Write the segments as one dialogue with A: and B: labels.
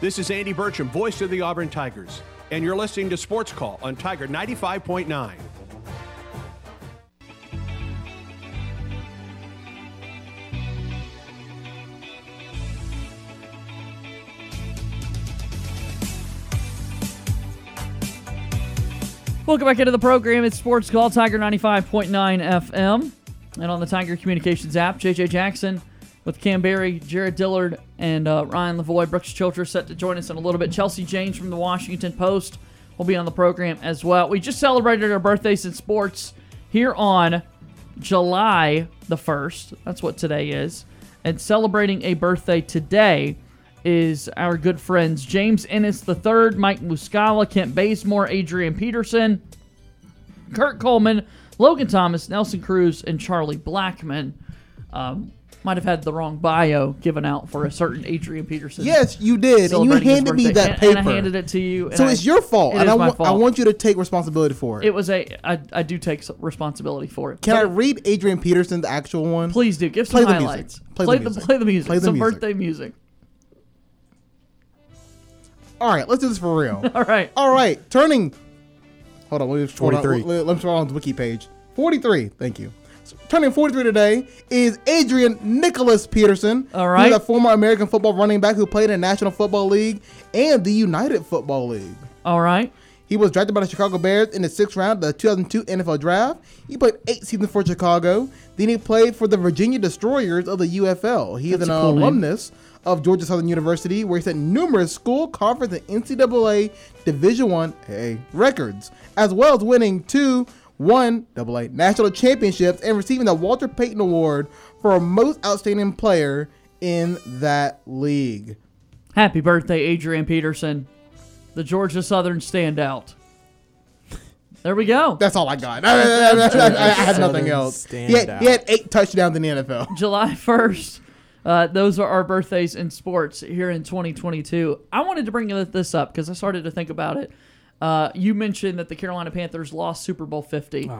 A: This is Andy Burcham, voice of the Auburn Tigers, and you're listening to Sports Call on Tiger 95.9.
B: Welcome back into the program. It's Sports Call Tiger 95.9 FM. And on the Tiger Communications app, JJ Jackson with Cam Berry, Jared Dillard, and uh, Ryan Lavoie. Brooks Chilcher set to join us in a little bit. Chelsea Janes from the Washington Post will be on the program as well. We just celebrated our birthdays in sports here on July the 1st. That's what today is. And celebrating a birthday today is our good friends James Ennis III, Mike Muscala, Kent Bazemore, Adrian Peterson, Kurt Coleman, Logan Thomas, Nelson Cruz, and Charlie Blackmon. Um, might have had the wrong bio given out for a certain Adrian Peterson.
C: Yes, you did, and you handed me that
B: And-
C: paper.
B: And I handed it to you. and
C: so
B: I-
C: it's your fault,
B: It
C: and
B: is
C: I,
B: my
C: wa- I want you to take responsibility for it.
B: It was a. I, I do take responsibility for it.
C: Can
B: But
C: I read Adrian Peterson's actual one?
B: Please do. Give
C: Play
B: some
C: the music.
B: highlights.
C: Play the
B: play the
C: music.
B: play the music.
C: Play the
B: some
C: music.
B: birthday music.
C: All right, let's do this for real.
B: All right.
C: All right, turning. Hold on, let me scroll
D: 43.
C: Let, let me scroll on the wiki page. Forty-three. Thank you. Turning forty-three today is Adrian Nicholas Peterson.
B: All right.
C: He's a former American football running back who played in the National Football League and the United Football League.
B: All right.
C: He was drafted by the Chicago Bears in the sixth round of the 2002 NFL Draft. He played eight seasons for Chicago. Then he played for the Virginia Destroyers of the UFL. He is an
B: cool name.
C: alumnus of Georgia Southern University, where he set numerous school, conference, and NCAA Division One A records, as well as winning two one AA national championships and receiving the Walter Payton Award for most outstanding player in that league.
B: Happy birthday, Adrian Peterson, the Georgia Southern standout. There we go.
C: That's all I got. I, I- I- I had nothing
D: Southern
C: else. He had, he had eight touchdowns in the NFL.
B: July 1st. Uh, those are our birthdays in sports here in 2022. I wanted to bring this up because I started to think about it. Uh, you mentioned that the Carolina Panthers lost Super Bowl 50,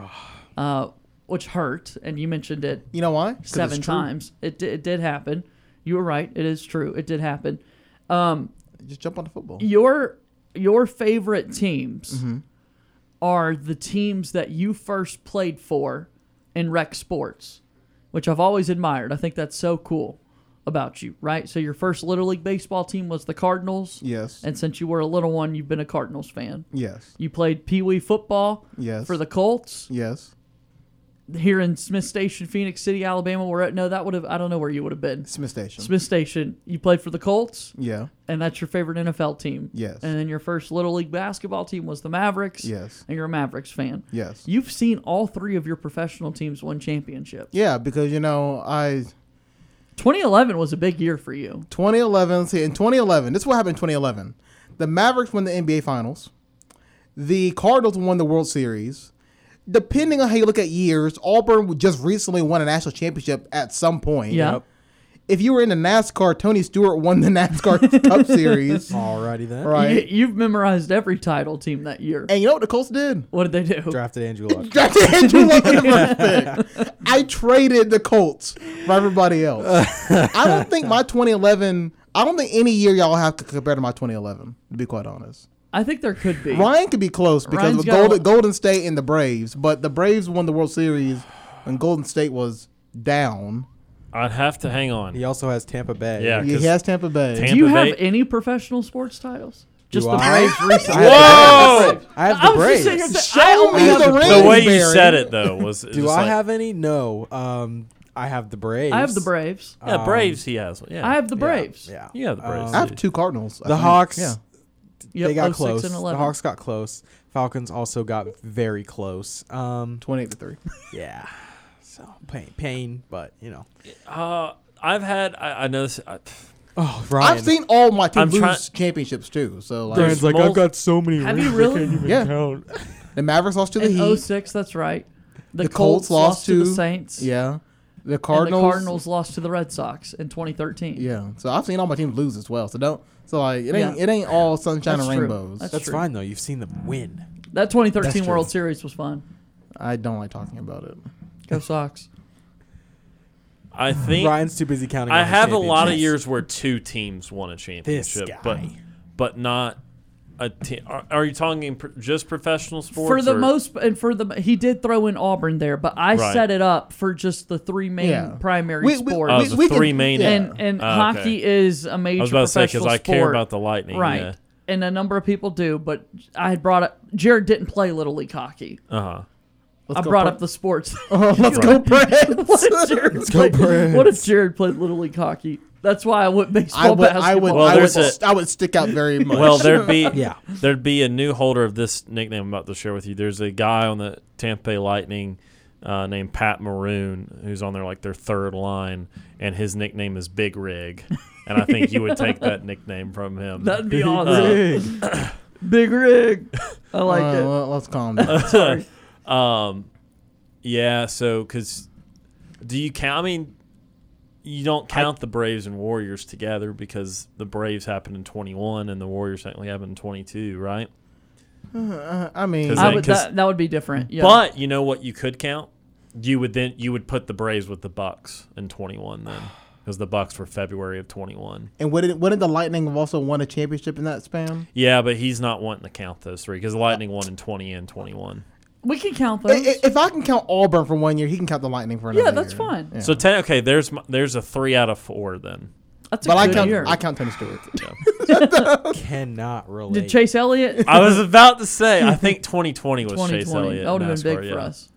B: uh, which hurt, and you mentioned it
C: You know why?
B: seven times. It, it did happen. You were right. It is true. It did happen.
C: Um, Just jump on the football.
B: Your your favorite teams
C: Mm-hmm.
B: are the teams that you first played for in rec sports, which I've always admired. I think that's so cool about you, right? So your first little league baseball team was the Cardinals.
C: Yes.
B: And since you were a little one, you've been a Cardinals fan.
C: Yes.
B: You played Pee Wee football
C: Yes.
B: for the Colts
C: Yes.
B: here in Smith Station, Phenix City, Alabama. Where no, that would have I don't know where you would have been.
C: Smith Station.
B: Smith Station. You played for the Colts,
C: Yeah.
B: and that's your favorite NFL team.
C: Yes.
B: And then your first little league basketball team was the Mavericks.
C: Yes.
B: And you're a Mavericks fan.
C: Yes.
B: You've seen all three of your professional teams win championships.
C: Yeah, because you know I
B: 2011 was a big year for you.
C: 2011. See, in 2011, this is what happened in 2011. The Mavericks won the NBA Finals. The Cardinals won the World Series. Depending on how you look at years, Auburn just recently won a national championship at some point.
B: Yeah.
D: Yep.
C: If you were in into NASCAR, Tony Stewart won the NASCAR Cup Series.
D: Alrighty then.
C: Right.
B: You, have memorized every title team that year.
C: And you know what the Colts did?
B: what did they do?
D: Drafted Andrew Luck.
C: Drafted Andrew Luck in the first pick. I traded the Colts for everybody else. I don't think my 2011. I don't think any year y'all have to compare to my 2011. To be quite honest,
B: I think there could be.
C: Ryan could be close because
B: Ryan's
C: of Golden, Golden State and the Braves, but the Braves won the World Series and Golden State was down.
E: I'd have to hang on.
D: He also has Tampa Bay.
E: Yeah.
C: He
E: 'cause
C: has Tampa Bay.
E: Tampa
B: Do you have
E: Bay-
B: any professional sports titles? Just
D: Do
B: the
D: I?
B: Braves recently.
E: Whoa!
D: I have
B: I
D: the
B: was
D: Braves.
B: sitting here saying,
C: Show
B: I only
C: me
B: have
C: the
B: the,
C: ring.
E: the way you
C: Barry.
E: said it though was
D: Do
E: just
D: I
E: like-
D: have any? No. Um, I have the Braves.
B: I have the Braves.
E: Yeah,
D: um,
E: Braves. He has. Yeah,
B: I have the Braves.
D: Yeah.
E: You have the Braves.
D: Um,
C: I have two Cardinals. I
D: The
C: think.
D: Hawks.
C: Yeah.
B: Yep,
D: they got
B: 06
D: close.
B: and
D: The
B: 11.
D: Hawks got close. Falcons also got very close. Um,
C: 28 to three.
D: yeah. So pain, pain, but you know.
E: Uh, I've had. I, I know this. I,
D: Oh, Ryan.
C: I've seen all my teams
E: I'm
C: lose
E: try-
C: championships too. So like,
E: Brian's like, I've got
D: so many.
B: Have you really?
C: yeah,
E: count.
C: the Mavericks lost to the
B: In
C: Heat.
B: 06, that's right. The,
C: The
B: Colts,
C: Colts
B: lost
C: lost
B: to the Saints.
C: Yeah, the
B: And
C: Cardinals.
B: the Cardinals lost to the Red Sox in 2013.
C: Yeah, so I've seen all my teams lose as well. So don't. So like, it ain't
B: Yeah.
C: it ain't all sunshine
B: That's
C: and
B: true.
C: rainbows.
B: That's
D: That's
B: true.
D: fine though. You've seen them win.
B: That 2013
D: That's true.
B: World Series was fun.
C: I don't like talking about it.
B: Go Sox.
E: I think
D: Ryan's too busy counting.
E: I
D: on his
E: have a lot of
D: championships.
E: years where two teams won a championship,
D: guy.
E: but but not a team. Are, are you talking pr- just professional sports?
B: for the
E: or-
B: most and for the he did throw in Auburn there, but I
E: Right.
B: set it up for just the three main
C: Yeah.
B: primary
C: We- we-
B: sports.
E: Oh,
C: we-
E: the
C: we can-
E: three main.
C: yeah.
B: and and
E: Oh, okay.
B: hockey is a major
E: I was about to say
B: professional
E: because I care
B: sport.
E: about the Lightning.
B: right.
E: Yeah.
B: And a number of people do, but I had brought up Jared didn't play little league hockey.
E: Uh huh.
C: Let's
B: I brought
C: Pre-
B: up the sports.
C: Oh, let's go, Preds.
B: what if Jared
C: go
B: played,
C: Preds.
B: What if Jared played little league hockey? That's why I went baseball
C: I would,
B: basketball.
C: I would,
E: Well,
C: I, would,
E: there's a-
C: st- I would stick out very much.
E: Well, there'd be
D: Yeah.
E: there'd be a new holder of this nickname I'm about to share with you. There's a guy on the Tampa Bay Lightning uh, named Pat Maroon who's on their like their third line, and his nickname is Big Rig, and I think you would take that nickname from him.
B: That'd be awesome. Big rig. I like
C: Uh,
B: it.
C: well, let's calm down.
E: Um, yeah. So, because do you count? I mean, you don't count the Braves and Warriors together because the Braves happened in 21 and the Warriors technically happened in 22, right?
C: Uh, I mean,
E: 'Cause
B: I
E: they-
B: would,
E: 'cause-
B: that, that would be different. Yeah.
E: But you know what? You could count. You would then you would put the Braves with the Bucks in 21 then, because the Bucks were February of 21.
C: and wouldn't, wouldn't the Lightning have also won a championship in that span?
E: Yeah, but he's not wanting to count those three because the Lightning won in 20 and 21.
B: We can count
C: I-
B: those.
C: i- If I can count Auburn for one year, he can count the Lightning for another
B: yeah, that's
C: year.
B: fine.
C: Yeah.
E: So ten, okay, there's my- there's a three out of four then.
B: That's a
C: but I
B: good
C: count,
B: year.
C: I count Tony Stewart.
D: Cannot relate.
B: Did Chase Elliott?
E: I was about to say I think 2020 was Chase
B: 2020.
E: Elliott.
B: That would have been
E: NASCAR,
B: big for
E: yeah.
B: us.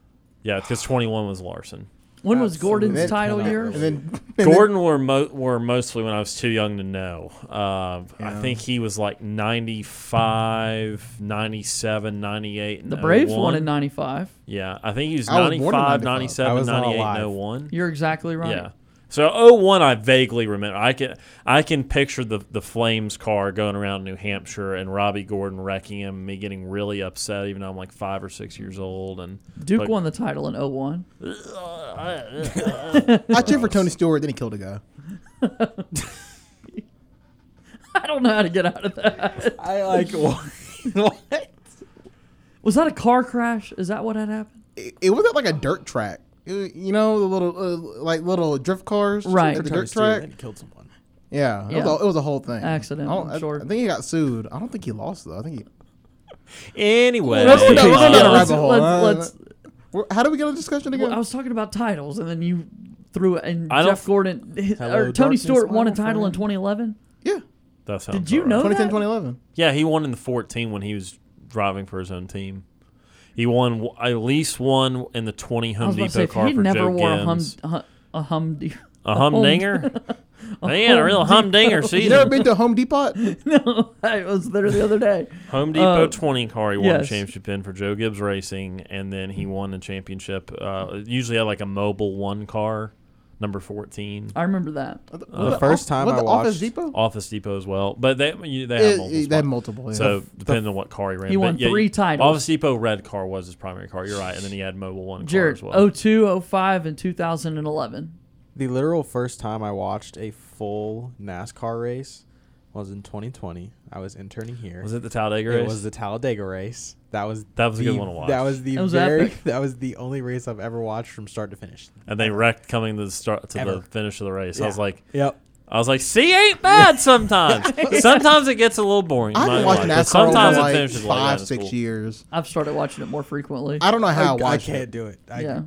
E: Yeah, because 21 was Larson.
B: When was Gordon's
C: Then-
B: title
D: cannot
B: year?
C: And then, and then-
E: Gordon were mo- were mostly when I was too young to know. Uh, I think he was like 95, 97, 98.
B: The Braves
E: 01.
B: won in '95.
E: Yeah, I think he was
C: I was born in
E: 95,
C: 95.
E: 97,
D: I was not
E: 98,
D: alive.
E: and 01.
B: You're exactly right.
E: Yeah. So 01 I vaguely remember. I can I can picture the the Flames car going around New Hampshire and Robby Gordon wrecking him, me getting really upset even though I'm like 5 or 6 years old and
B: Duke
E: but-
B: won the title in 01.
C: I cheered for Tony Stewart, then he killed a guy.
B: I don't know how to get out of that.
D: I like what?
B: Was that a car crash? Is that what had happened?
C: It, it wasn't like a dirt track. It- you know, the little, uh, like little drift cars?
B: Right.
C: The dirt
D: Stewart,
C: track?
D: then killed someone.
C: Yeah. It,
B: Yeah.
C: Was a, it was a whole thing.
B: Accident,
C: I,
B: I'm sure.
C: I think he got sued. I don't think he lost, though. I think he.
E: Anyway,
C: Let's go down- we're going down a
E: uh,
C: rabbit hole.
B: let's- let's-
C: How do we get a discussion again?
B: Well, I was talking about titles, and then you threw it. And
E: I
B: Jeff
E: f-
B: Gordon his-
D: Hello,
B: or Tony Stewart won a title in 2011.
C: yeah.
E: that sounds
B: Did you
E: about
B: know
C: 2010,
B: that?
C: 2011.
E: Yeah, he won in the 14 when he was driving for his own team. He won at least one in the 20 Home
B: was about to
E: Depot
B: say,
E: car
B: he
E: for
B: never
E: Joe
B: wore a hum,
E: Gibbs.
B: hu- a humdinger.
E: A humdinger? Man, a real humdinger
C: You never been to Home Depot?
B: no, I was there the other day.
E: Home Depot
B: Uh,
E: 20 car he won
B: yes.
E: the championship in for Joe Gibbs Racing, and then he won the championship. Uh, usually had like a Mobil one car, number 14.
B: I remember that.
D: Uh, the first time
C: was
D: I
C: the Office Depot?
E: Office Depot as well, but they you, they have
C: It-
E: multiple.
C: it- they
E: spots.
C: multiple. Yeah.
E: So depending on what car he ran,
B: He
E: But
B: won
E: yeah,
B: three titles.
E: Office Depot red car was his primary car. You're right, and then he had Mobil one car
B: Jared,
E: as well.
B: 02, 05, and 2011.
D: The literal first time I watched a full NASCAR race was in 2020. I was interning here.
E: was it the Talladega race?
D: It was the Talladega race. That was
E: That was a
D: the,
E: good one to watch.
D: That was the
B: That was
D: very
B: epic.
D: that was the only race I've ever watched from start to finish.
E: and they wrecked coming to the start to the finish of the race. I was like,
D: Yep.
E: I was like, see, ain't bad sometimes. sometimes it gets a little boring.
C: I
E: you
C: haven't
E: might
C: watched
E: watch, but
C: NASCAR
E: sometimes
C: over
E: it finishes
C: like
E: like
C: five,
E: It's
C: six
E: cool.
C: years.
B: I've started watching it more frequently.
C: I don't know how I,
D: I, I can't
C: it.
D: do it. I,
B: Yeah.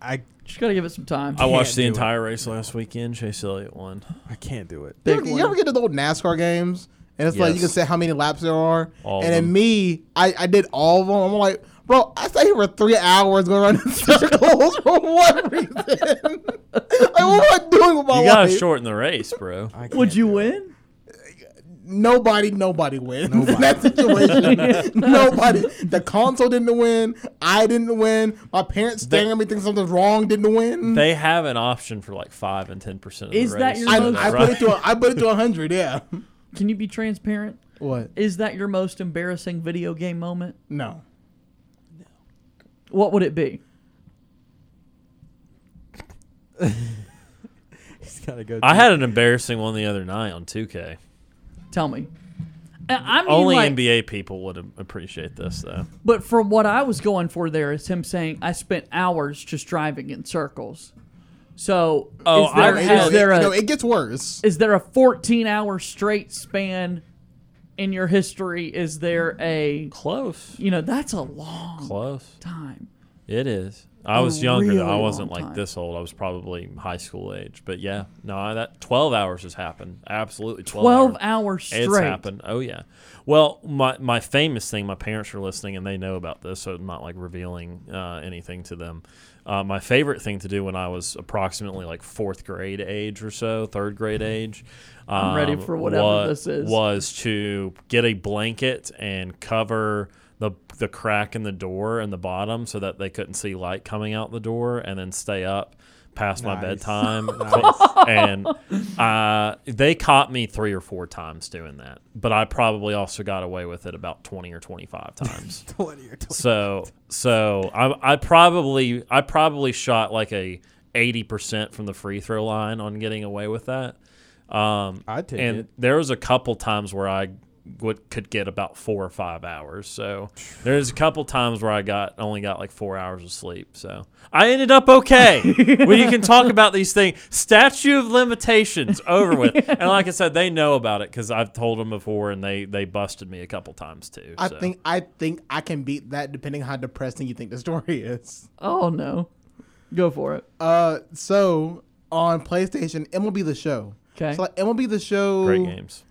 D: I
B: Just got to give it some time.
E: I watched the
D: do it.
E: entire race last weekend. Chase Elliott won.
D: I can't do it.
C: You ever, you ever get to the old NASCAR games? And it's like you can say how many laps there are.
E: All
C: and then
E: them.
C: me, I, I did all of them. I'm like, bro, I stayed here for three hours going around in circles for what reason? like, what am I doing with my
E: You gotta
C: life?
E: shorten the race, bro.
B: Would you win?
C: Nobody, nobody wins in that situation. nobody. The console didn't win. I didn't win. My parents staring at me thinking something's wrong didn't win.
E: They have an option for like five and ten percent of
B: Is
E: the
B: that
E: race.
B: your
C: I,
B: most-
C: I put it to a, I put it to hundred. Yeah.
B: Can you be transparent?
C: What?
B: Is that your most embarrassing video game moment?
C: No. No.
B: What would it be?
D: He's gotta go.
E: I had an embarrassing one the other night on 2K.
B: Tell me. I- I mean,
E: Only
B: like,
E: NBA people would appreciate this, though.
B: But for what I was going for there is him saying I spent hours just driving in circles. So
E: Oh,
B: is there,
E: I
B: is
E: had-
B: there
C: it,
B: a
C: no, it gets worse.
B: is there a 14 hour straight span in your history is there a
E: Close.
B: you know that's a long
E: Close.
B: time.
E: It is. I was younger. though. I wasn't like
B: time.
E: this old. I was probably high school age. But yeah, no, that 12 hours has happened. Absolutely 12,
B: Twelve
E: hours.
B: hours straight.
E: It's happened. Oh yeah. Well, my my famous thing. My parents are listening and they know about this, so I'm not like revealing uh, anything to them. Uh, my favorite thing to do when I was approximately like fourth grade age or so, third grade age.
B: I'm ready
E: um,
B: for whatever
E: wa-
B: this is.
E: Was to get a blanket and cover the the crack in the door and the bottom so that they couldn't see light coming out the door, and then stay up past my bedtime.
D: Nice.
E: and uh, they caught me three or four times doing that, but I probably also got away with it about twenty or twenty five times.
D: 20 or 20.
E: so so I, I probably I probably shot like a eighty percent from the free throw line on getting away with that. Um,
D: I'd take
E: and
D: it.
E: there was a couple times where I would could get about four or five hours. So there's a couple times where I got only got like four hours of sleep. So I ended up okay. when you can talk about these things, statute of limitations over with. And like I said, they know about it because I've told them before, and they they busted me a couple times too.
C: I
E: so.
C: think I think I can beat that depending how depressing you think the story is.
B: Oh no, go for it.
C: Uh, so on PlayStation, MLB the Show.
B: Okay.
C: So like MLB the Show.
E: great games.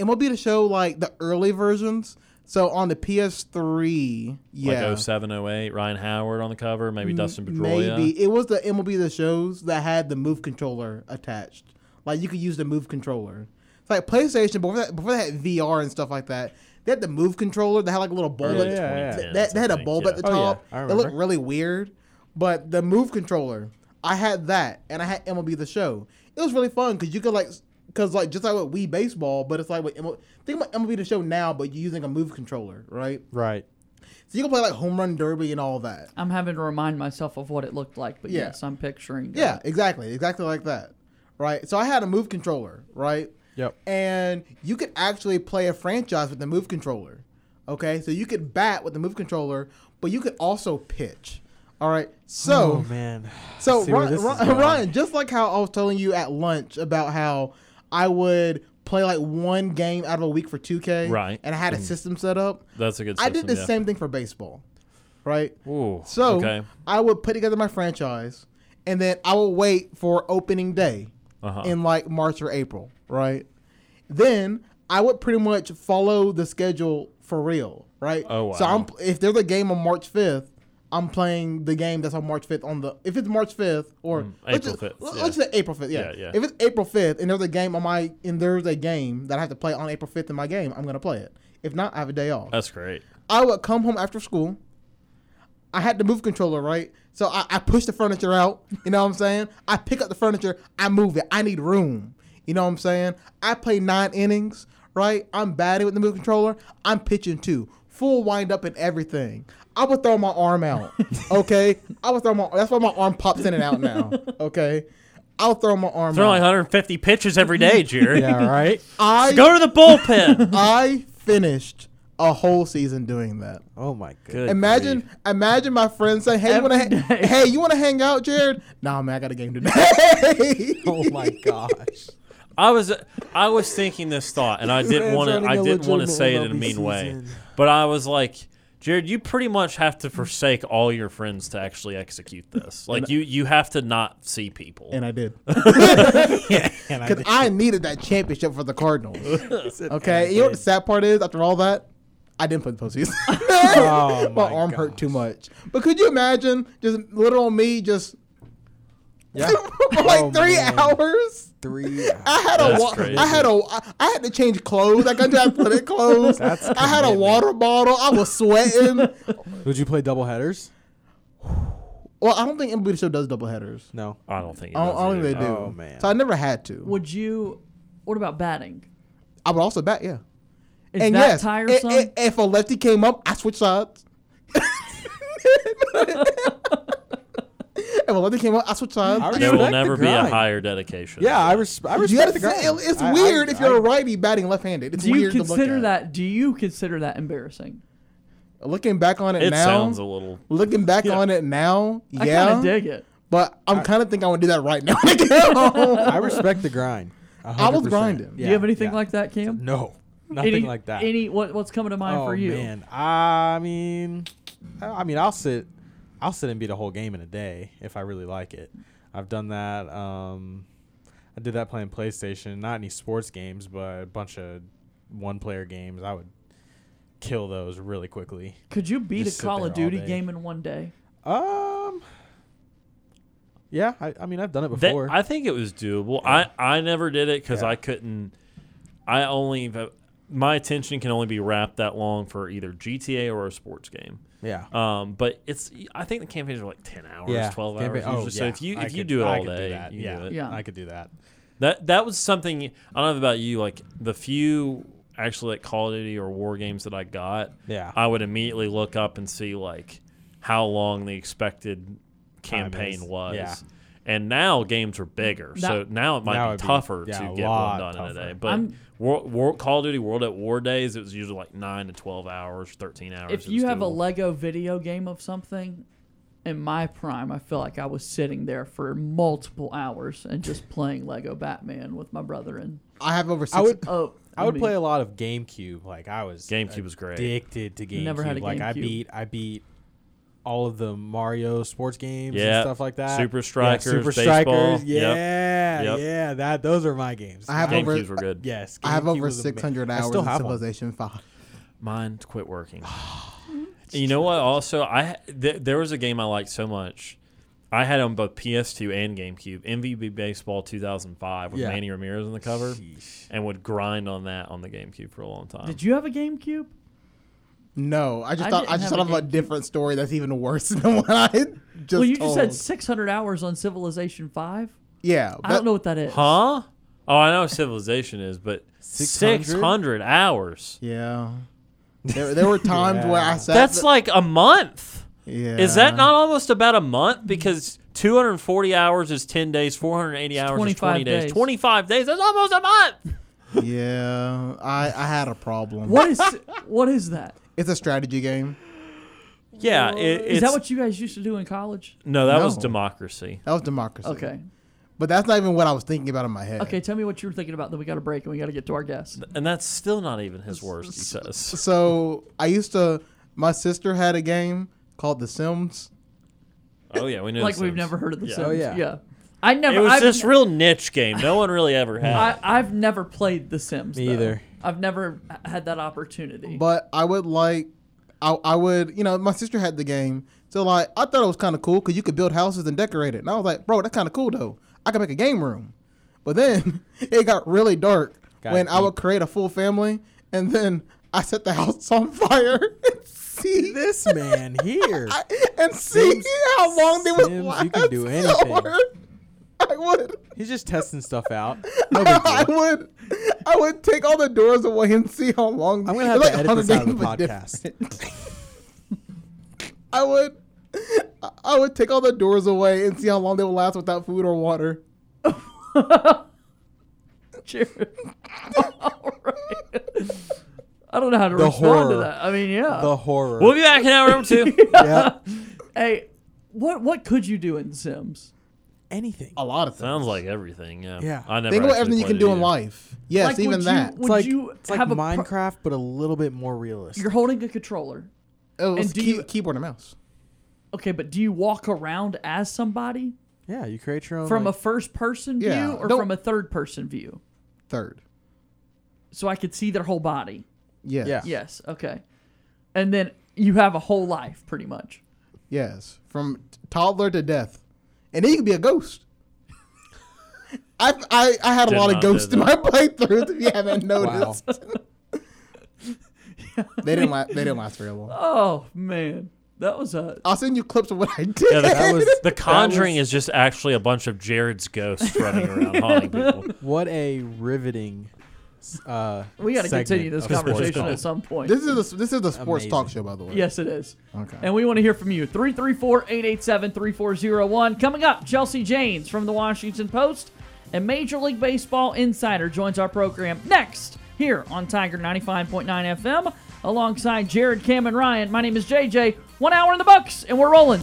C: MLB the Show like the early versions. So on the PS3, yeah,
E: Like 07, 08, Ryan Howard on the cover, maybe Dustin Pedroia.
C: maybe it was the MLB the shows that had the move controller attached. Like you could use the move controller. It's like PlayStation before that, before they had VR and stuff like that. They had the move controller They had like a little bulb.
E: Early
C: at,
D: yeah, yeah.
E: 2010s,
C: that, that had a bulb
E: yeah.
C: at the
D: Oh, yeah.
C: top.
D: I
C: It looked really weird. But the move controller, I had that, and I had MLB the show. It was really fun because you could like, because like just like with Wii baseball, but it's like with MLB, think about MLB the show now, but you're using a move controller, right?
D: Right.
C: So you can play like home run derby and all that.
B: I'm having to remind myself of what it looked like, but
C: Yeah.
B: yes, I'm picturing.
C: Yeah, exactly, exactly like that, right? So I had a move controller, right?
D: Yep.
C: And you could actually play a franchise with the move controller. Okay, so you could bat with the move controller, but you could also pitch. All right, so
D: oh man.
C: so Ryan, Ryan. Ryan, just like how I was telling you at lunch about how I would play like one game out of a week for 2K,
E: Right.
C: And I had a system set up.
E: That's a good
C: I did the
E: yeah.
C: same thing for baseball, right?
E: Ooh,
C: So
E: okay.
C: I would put together my franchise, and then I would wait for opening day
E: Uh-huh.
C: in like March or April, right? Then I would pretty much follow the schedule for real, right?
E: Oh,
C: So
E: wow.
C: I'm if there's a game on March fifth, I'm playing the game that's on March fifth on the if it's March fifth or let's
E: April
C: just-
E: 5th,
C: Let's
E: Mm, yeah.
C: say April fifth, yeah.
E: Yeah, yeah.
C: If it's April fifth and there's a game on my and there's a game that I have to play on April fifth in my game, I'm gonna play it. If not, I have a day off.
E: That's great.
C: I would come home after school. I had the move controller, right? So I, I push the furniture out. You know what I'm saying? I pick up the furniture. I move it. I need room. You know what I'm saying? I play nine innings, right? I'm batting with the move controller. I'm pitching too. Full wind up and everything. I would throw my arm out. Okay? I would throw my that's why my arm pops in and out now. Okay? I'll throw my arm
E: Throwing
C: out.
E: 150 pitches every day, Jared.
D: Yeah. Right.
C: I
E: Go to the bullpen.
C: I finished a whole season doing that.
D: Oh my god.
C: Imagine,
E: grief.
C: imagine my friend saying, "Hey, you wanna
B: day.
C: Hey, you want to hang out, Jared? Nah, man, I got a game today.
D: Oh my gosh.
E: I was I was thinking this thought, and I didn't want to.
D: running
E: I
D: a
E: didn't want to say it in a
D: MLB
E: mean way, but I was like, Jared, you pretty much have to forsake all your friends to actually execute this. Like you, you have to not see people.
C: and I did
D: And I
C: because I needed that championship for the Cardinals. Okay, you know what the sad part is? After all that, I didn't play the postseason.
D: Oh
C: my,
D: my
C: arm hurt
D: gosh.
C: too much. But could you imagine just little old me just
D: Yeah.
C: for like
D: Oh,
C: three
D: man.
C: hours?
D: Three.
C: I had a
E: That's
C: wa-
E: crazy.
C: I had a I, I had to change clothes. I got to athletic clothes.
D: That's
C: I had a water bottle. I was sweating.
D: Would you play double headers?
C: well, I don't think MLB Show does double headers.
D: No.
E: I don't think. It
C: I don't,
E: does
C: I don't think they do.
D: Oh, man.
C: So I never had to.
B: Would you? What about batting?
C: I would also bat, yeah.
B: Is
C: and
B: that
C: yes,
B: tiresome?
C: i- i- if a lefty came up, I switch sides. if a lefty came up, I switch sides.
D: I
E: There will
D: respect the
E: never be a
D: grind.
E: hire dedication.
D: Yeah, I, res- I
C: You
D: respect
C: gotta
D: the
C: say-
D: grind.
C: it's
D: I-
C: weird
D: I-
C: if you're
D: I-
C: a righty batting left-handed. It's
B: do you
C: weird to
B: consider
C: look at.
B: that? Do you consider that embarrassing?
C: Looking back on it,
E: It
C: now,
E: sounds a little.
C: looking back
E: Yeah.
C: on it now,
B: I
C: yeah.
B: kind of dig it.
C: But I'm kind of think I would do that right now. when I get home.
D: I respect the grind.
C: I was
D: 100%.
C: grinding.
B: do you have anything
D: yeah.
B: like that, Cam?
D: No. Nothing
B: any,
D: like that.
B: Any what what's coming to mind
D: oh
B: for you?
D: man, I mean, I I mean, I'll sit, I'll sit and beat a whole game in a day if I really like it. I've done that. Um, I did that playing PlayStation. Not any sports games, but a bunch of one-player games. I would kill those really quickly.
B: Could you beat
D: Just
B: a Call of Duty game in one day?
D: Um. Yeah, I, I mean, I've done it
E: That-
D: before.
E: I think it was doable. I, I never did it because
D: Yeah.
E: I couldn't. I only my attention can only be wrapped that long for either GTA or a sports game.
D: Yeah.
E: Um, but it's I think the campaigns are like ten hours,
D: yeah.
E: twelve
D: Campaign-
E: hours. usually. So
D: yeah.
E: if you
D: I
E: if you
D: could-
E: do it
D: I
E: all
D: could do
E: day,
D: that.
E: you
D: yeah.
E: do it.
B: Yeah.
D: I could do that.
E: That that was something I don't know about you. Like the few actually like Call of Duty or war games that I got,
D: Yeah.
E: I would immediately look up and see like how long the expected campaign
D: is.
E: was.
D: Yeah.
E: And now games are bigger, so now it might
D: Now
E: be
D: it'd be-
E: tougher
D: yeah,
E: to get one
D: lot
E: done in a
D: tougher.
E: day. But
B: I'm-
E: war, war, Call of Duty World at War days, it was usually like nine to twelve hours, thirteen hours.
B: If you
E: was
B: have a. Lego video game of something, in my prime, I feel like I was sitting there for multiple hours and just playing Lego Batman with my brother and
C: I have over six.
D: I would.
B: oh,
D: I would play a lot of GameCube. Like I was
E: GameCube was great.
D: addicted to GameCube.
B: Never had a GameCube.
D: like I beat I beat all of the Mario sports games
E: Yeah.
D: and stuff like that.
E: Super
D: Yeah,
E: Strikers,
D: Super
E: baseball.
D: Strikers.
E: Yep.
D: Yeah,
E: Yep.
D: yeah. That those are my games.
C: I have over-
E: were good.
D: Yes,
C: I have
D: GameCube
C: over six hundred
D: I
C: hours
D: still
C: in
D: have one.
C: Civilization Five.
E: Mine quit working. you know what? Also, I th- there was a game I liked so much. I had on both PS2 and GameCube. MVP Baseball 2005 with
D: Yeah.
E: Manny Ramirez on the cover,
D: Sheesh.
E: and would grind on that on the GameCube for a long time.
B: Did you have a GameCube?
C: No, I just
B: I
C: thought I just thought of a
B: GameCube.
C: different story that's even worse than what I just
B: well, you
C: told.
B: just said 600 hours on Civilization 5.
C: yeah.
B: I don't know what that is.
E: Huh? Oh, I know what Civilization is, but
D: 600?
E: 600 hours.
C: Yeah. There, there were times where I
D: Yeah.
C: sat.
E: That's like a month.
C: yeah.
E: Is that not almost about a month? Because 240 hours is 10 days, 480 hours is
B: 25
E: 20 days.
B: days.
E: 25 days, that's almost a month.
C: Yeah, I I had a problem.
B: What is what is that?
C: It's a strategy game.
E: Yeah, it,
B: Is
E: it's,
B: that what you guys used to do in college?
E: No, that was
C: No.
E: democracy.
C: That was democracy.
B: Okay.
C: But that's not even what I was thinking about in my head.
B: Okay, tell me what you were thinking about. Then we got to break and we got to get to our guests.
E: And that's still not even his worst, he says.
C: So I used to. My sister had a game called The Sims.
E: Oh, yeah, we knew.
B: Like
E: The
B: we've
E: Sims.
B: never heard of the
E: Yeah.
B: Sims.
D: Oh, yeah.
B: yeah. I never.
E: It was
B: I've,
E: this real niche game. No one really ever had.
B: I, I've never played The Sims.
D: Me
B: though.
D: either.
B: I've never had that opportunity.
C: But I would like, I, I would, you know, my sister had the game. So like, I thought it was kind of cool because you could build houses and decorate it. And I was like, bro, that's kind of cool though. I could make a game room. But then it got really dark
D: Got
C: when I would create a full family, and then I set the house on fire and see
D: this man here.
C: and see
D: Sims-
C: how long they would
D: Sims,
C: last.
D: you can do anything.
C: for. I would.
D: He's just testing stuff out. No big
C: I would, I would take all the doors away and see how long.
D: I'm gonna have
C: it's
D: to edit
C: Hunger
D: this out of the podcast.
C: I would, I would take all the doors away and see how long they would last without food or water.
B: Jared. All right. I don't know how to
D: The
B: respond to that. I mean, yeah.
D: The horror.
E: we'll be back in hour number two.
D: yeah.
B: hey, what what could you do in Sims?
D: Anything.
C: A lot of things.
E: Sounds like everything, yeah.
D: Yeah.
E: I never
C: Think about
E: actually
C: everything you can
E: played
C: do
E: it
C: in
E: either.
C: life. Yes,
B: Like,
C: even
B: would
C: that.
B: You,
D: It's
B: would
D: like
B: you
D: it's like
B: have a pro-
D: Minecraft, but a little bit more realistic.
B: you're holding a controller.
C: Oh, was
B: and do
C: key-
B: you-
C: keyboard and mouse.
B: Okay, but do you walk around as somebody
D: yeah, you create your own.
B: from
D: like,
B: a first person view
C: Yeah,
B: or
C: don't-
B: from a third person view?
C: Third.
B: So I could see their whole body.
C: Yes.
D: Yeah.
B: Yes. Okay. And then you have a whole life, pretty much.
C: Yes. From t- toddler to death, and then you can be a ghost. I, I I had a
E: Did
C: lot of
E: not know
C: ghosts in my playthroughs. If you haven't noticed, they didn't last. They didn't last very long.
B: Oh man, that was a
C: I'll send you clips of what I did.
E: Yeah, the,
D: That was
E: the Conjuring
D: was-
E: is just actually a bunch of Jared's ghosts running around haunting people.
D: What a riveting. Uh,
B: We got to continue this conversation at some point.
C: This is a, this is the sports
D: Amazing.
C: talk show, by the way.
B: yes, it is.
C: Okay.
B: And we want to hear from you. 334 887 3401. Coming up, Chelsea Janes from the Washington Post and Major League Baseball Insider joins our program next here on Tiger 95.9 FM alongside Jared, Cam, and Ryan. My name is JJ. One hour in the books, and we're rolling.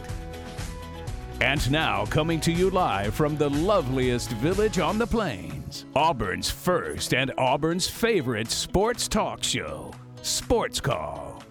F: And now, coming to you live from the loveliest village on the plains, Auburn's first and Auburn's favorite sports talk show, Sports Call.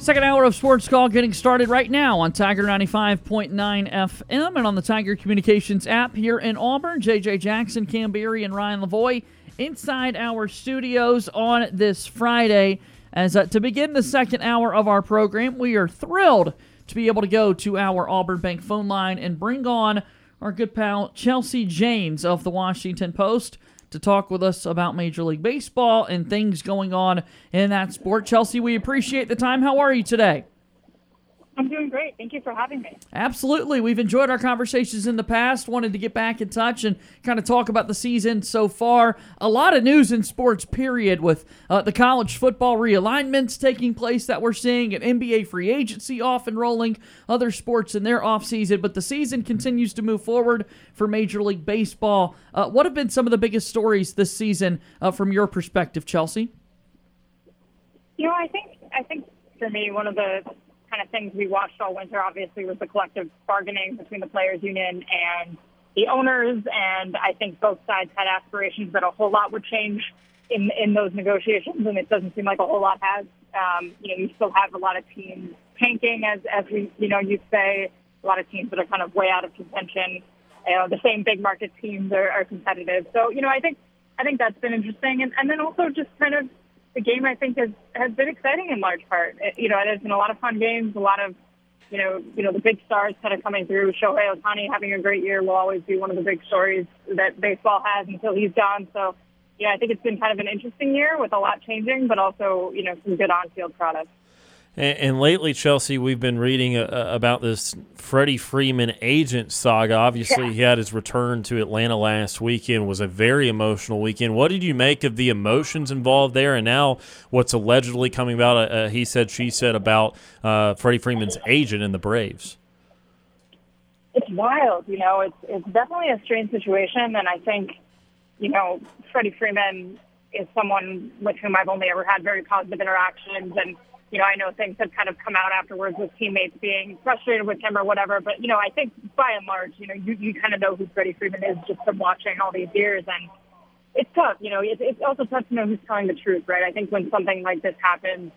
B: Second hour of Sports Call getting started right now on Tiger 95.9 FM and on the Tiger Communications app here in Auburn. JJ Jackson, Cam and Ryan Lavoie inside our studios on this Friday. As uh, to begin the second hour of our program, we are thrilled to be able to go to our Auburn Bank phone line and bring on our good pal Chelsea Janes of the Washington Post to talk with us about Major League Baseball and things going on in that sport. Chelsea, we appreciate the time. How are you today?
G: I'm doing great. Thank you for having me.
B: Absolutely. We've enjoyed our conversations in the past. Wanted to get back in touch and kind of talk about the season so far. A lot of news in sports, period, with uh, the college football realignments taking place that we're seeing, and NBA free agency off and rolling, other sports in their offseason. But the season continues to move forward for Major League Baseball. Uh, what have been some of the biggest stories this season uh, from your perspective, Chelsea?
G: You know, I think I think for me, one of the kind of things we watched all winter, obviously, was the collective bargaining between the players' union and the owners. And I think both sides had aspirations that a whole lot would change in in those negotiations, and it doesn't seem like a whole lot has. Um, you know, you still have a lot of teams tanking, as as we you know you say, a lot of teams that are kind of way out of contention. You know, the same big market teams are, are competitive. So you know, I think I think that's been interesting, and and then also just kind of the game I think has has been exciting in large part. It, you know, there's been a lot of fun games, a lot of you know, you know the big stars kind of coming through. Shohei Ohtani having a great year will always be one of the big stories that baseball has until he's gone. So, yeah, I think it's been kind of an interesting year with a lot changing, but also you know some good on-field products.
E: And, and lately, Chelsea, we've been reading uh, about this Freddie Freeman agent saga. Obviously,
G: Yeah.
E: he had his return to Atlanta last weekend. Was a very emotional weekend. What did you make of the emotions involved there, and now what's allegedly coming about? Uh, uh, he said, she said about uh, Freddie Freeman's agent in the Braves.
G: it's wild. You know, it's it's definitely a strange situation, and I think, you know, Freddie Freeman is someone with whom I've only ever had very positive interactions, and you know, I know things have kind of come out afterwards with teammates being frustrated with him or whatever. But you know, I think by and large, you know, you you kind of know who Freddie Freeman is just from watching all these years, and it's tough. You know, it's it's also tough to know who's telling the truth, right? I think when something like this happens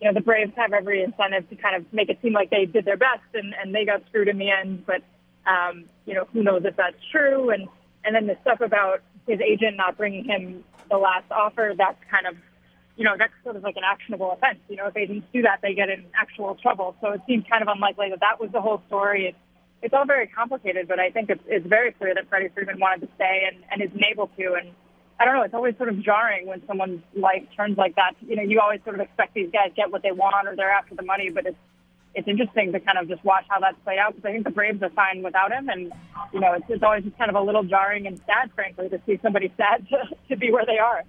G: you know, the Braves have every incentive to kind of make it seem like they did their best and, and they got screwed in the end. But, um, you know, who knows if that's true. And, and then the stuff about his agent not bringing him the last offer, that's kind of, you know, that's sort of like an actionable offense. You know, if agents do that, they get in actual trouble. So it seems kind of unlikely that that was the whole story. It's, it's all very complicated, but I think it's, it's very clear that Freddie Freeman wanted to stay and, and isn't able to. And, I don't know. It's always sort of jarring when someone's life turns like that. You know, you always sort of expect these guys get what they want or they're after the money, but it's it's interesting to kind of just watch how that's played out because I think the Braves are fine without him, and you know, it's it's always just kind of a little jarring and sad, frankly, to see somebody sad to, to be where they are.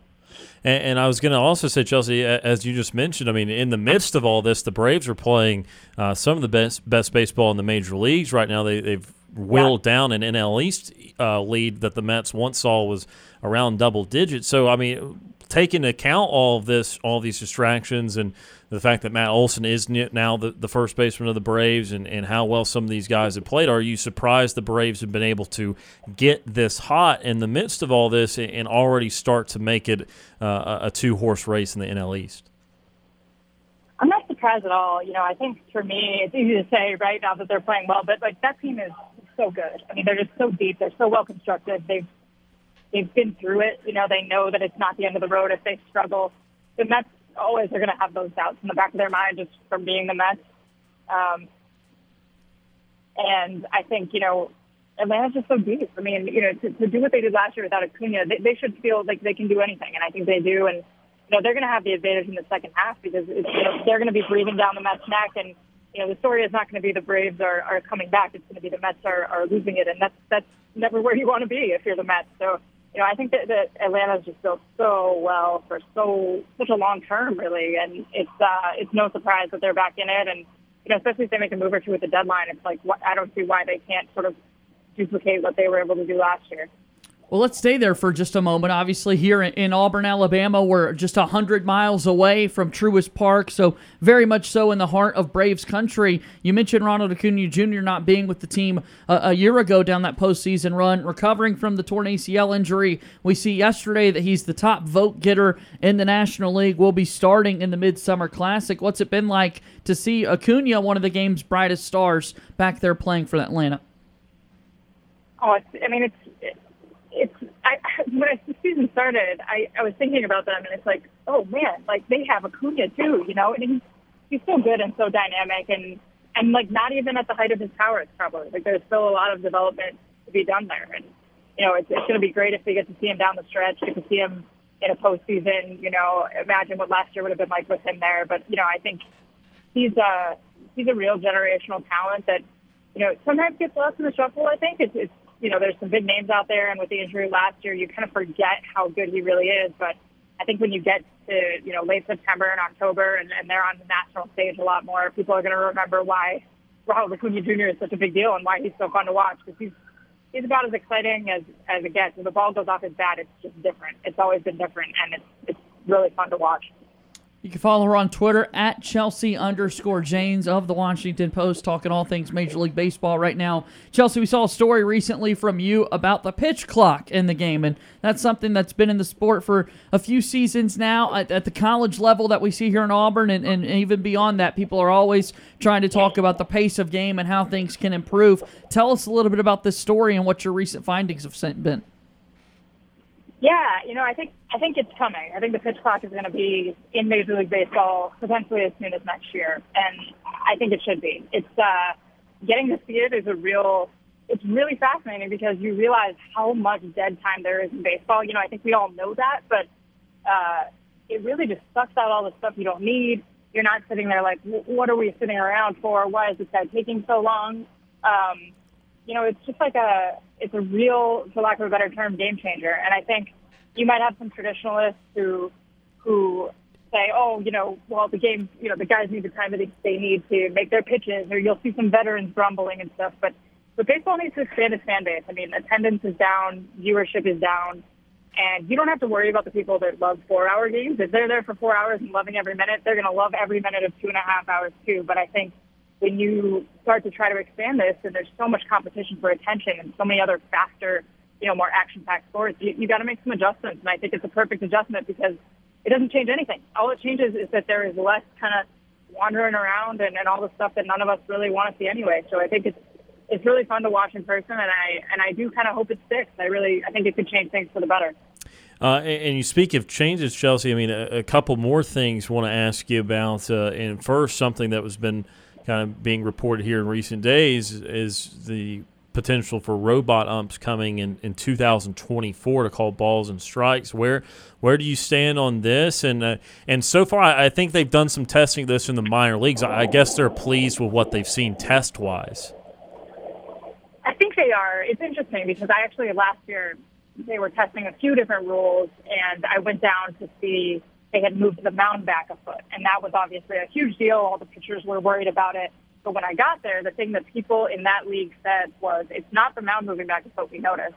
E: And, and I was going to also say, Chelsea, as you just mentioned, I mean, in the midst of all this, the Braves are playing uh, some of the best best baseball in the major leagues right now. They, they've whittled down an NL East uh, lead that the Mets once saw was around double digits. So, I mean, take into account all of this, all these distractions, and the fact that Matt Olson is now the, the first baseman of the Braves, and, and how well some of these guys have played, are you surprised the Braves have been able to get this hot in the midst of all this and already start to make it uh, a two horse race in the NL East?
G: I'm not surprised at all. You know, I think for me, it's easy to say right now that they're playing well, but like that team is so good. I mean, they're just so deep. They're so well constructed. They've they've been through it. You know, they know that it's not the end of the road if they struggle. The Mets always are going to have those doubts in the back of their mind just from being the Mets. Um, and I think, you know, Atlanta's just so deep. I mean, you know, to, to do what they did last year without Acuna, they, they should feel like they can do anything, and I think they do. And you know, they're going to have the advantage in the second half because it's, you know, they're going to be breathing down the Mets' neck, and you know, the story is not going to be the Braves are, are coming back. It's going to be the Mets are, are losing it, and that's that's never where you want to be if you're the Mets. So you know, I think that, that Atlanta's just built so well for so such a long term, really, and it's uh, it's no surprise that they're back in it, and you know, especially if they make a move or two at the deadline, it's like what, I don't see why they can't sort of duplicate what they were able to do last year.
B: Well, let's stay there for just a moment. Obviously, here in Auburn, Alabama, we're just 100 miles away from Truist Park, so very much so in the heart of Braves country. You mentioned Ronald Acuna Jr. not being with the team a, a year ago down that postseason run, recovering from the torn ACL injury. We see yesterday that he's the top vote getter in the National League. Will be starting in the Midsummer Classic. What's it been like to see Acuna, one of the game's brightest stars, back there playing for Atlanta?
G: Oh, I mean, it's it's I, when I, the season started, I, I was thinking about them, and it's like, oh man, like they have Acuna too, you know, and he's he's so good and so dynamic, and and like not even at the height of his powers, probably. Like there's still a lot of development to be done there, and you know, it's it's going to be great if we get to see him down the stretch, get to see him in a postseason. You know, imagine what last year would have been like with him there, but you know, I think he's a he's a real generational talent that you know sometimes gets lost in the shuffle. I think it's, it's you know, there's some big names out there, and with the injury last year, you kind of forget how good he really is. But I think when you get to, you know, late September and October, and, and they're on the national stage a lot more, people are going to remember why Ronald Acuna Jr. is such a big deal and why he's so fun to watch because he's he's about as exciting as as it gets. When the ball goes off his bat, it's just different. It's always been different, and it's it's really fun to watch.
B: You can follow her on Twitter at Chelsea underscore Janes of the Washington Post, talking all things Major League Baseball right now. Chelsea, we saw a story recently from you about the pitch clock in the game, and that's something that's been in the sport for a few seasons now at, at the college level that we see here in Auburn, and, and even beyond that. People are always trying to talk about the pace of game and how things can improve. Tell us a little bit about this story and what your recent findings have been.
G: Yeah, you know, I think I think it's coming. I think the pitch clock is going to be in Major League Baseball potentially as soon as next year, and I think it should be. It's uh, getting to see it is a real. It's really fascinating because you realize how much dead time there is in baseball. You know, I think we all know that, but uh, it really just sucks out all the stuff you don't need. You're not sitting there like, what are we sitting around for? Why is this guy taking so long? Um, you know, it's just like a, it's a real, for lack of a better term, game changer. And I think you might have some traditionalists who, who say, oh, you know, well, the game, you know, the guys need the time that they need to make their pitches, or you'll see some veterans grumbling and stuff. But, but baseball needs to expand its fan base. I mean, attendance is down, viewership is down, and you don't have to worry about the people that love four-hour games. If they're there for four hours and loving every minute, they're going to love every minute of two and a half hours too. But I think when you start to try to expand this, and there's so much competition for attention and so many other faster, you know, more action-packed sports, you, you got to make some adjustments. And I think it's a perfect adjustment because it doesn't change anything. All it changes is that there is less kind of wandering around and, and all the stuff that none of us really want to see anyway. So I think it's it's really fun to watch in person, and I and I do kind of hope it sticks. I really I think it could change things for the better.
E: Uh, and, and, you speak of changes, Chelsea. I mean, a, a couple more things want to ask you about. Uh, and first, something that was been kind of being reported here in recent days is the potential for robot umps coming in, in 2024 to call balls and strikes. Where where do you stand on this? And uh, and so far, I, I, think they've done some testing of this in the minor leagues. I, I guess they're pleased with what they've seen test wise.
G: I think they are. It's interesting because I actually last year they were testing a few different rules, and I went down to see they had moved the mound back a foot. And that was obviously a huge deal. All the pitchers were worried about it. But when I got there, the thing that people in that league said was, it's not the mound moving back a foot we noticed.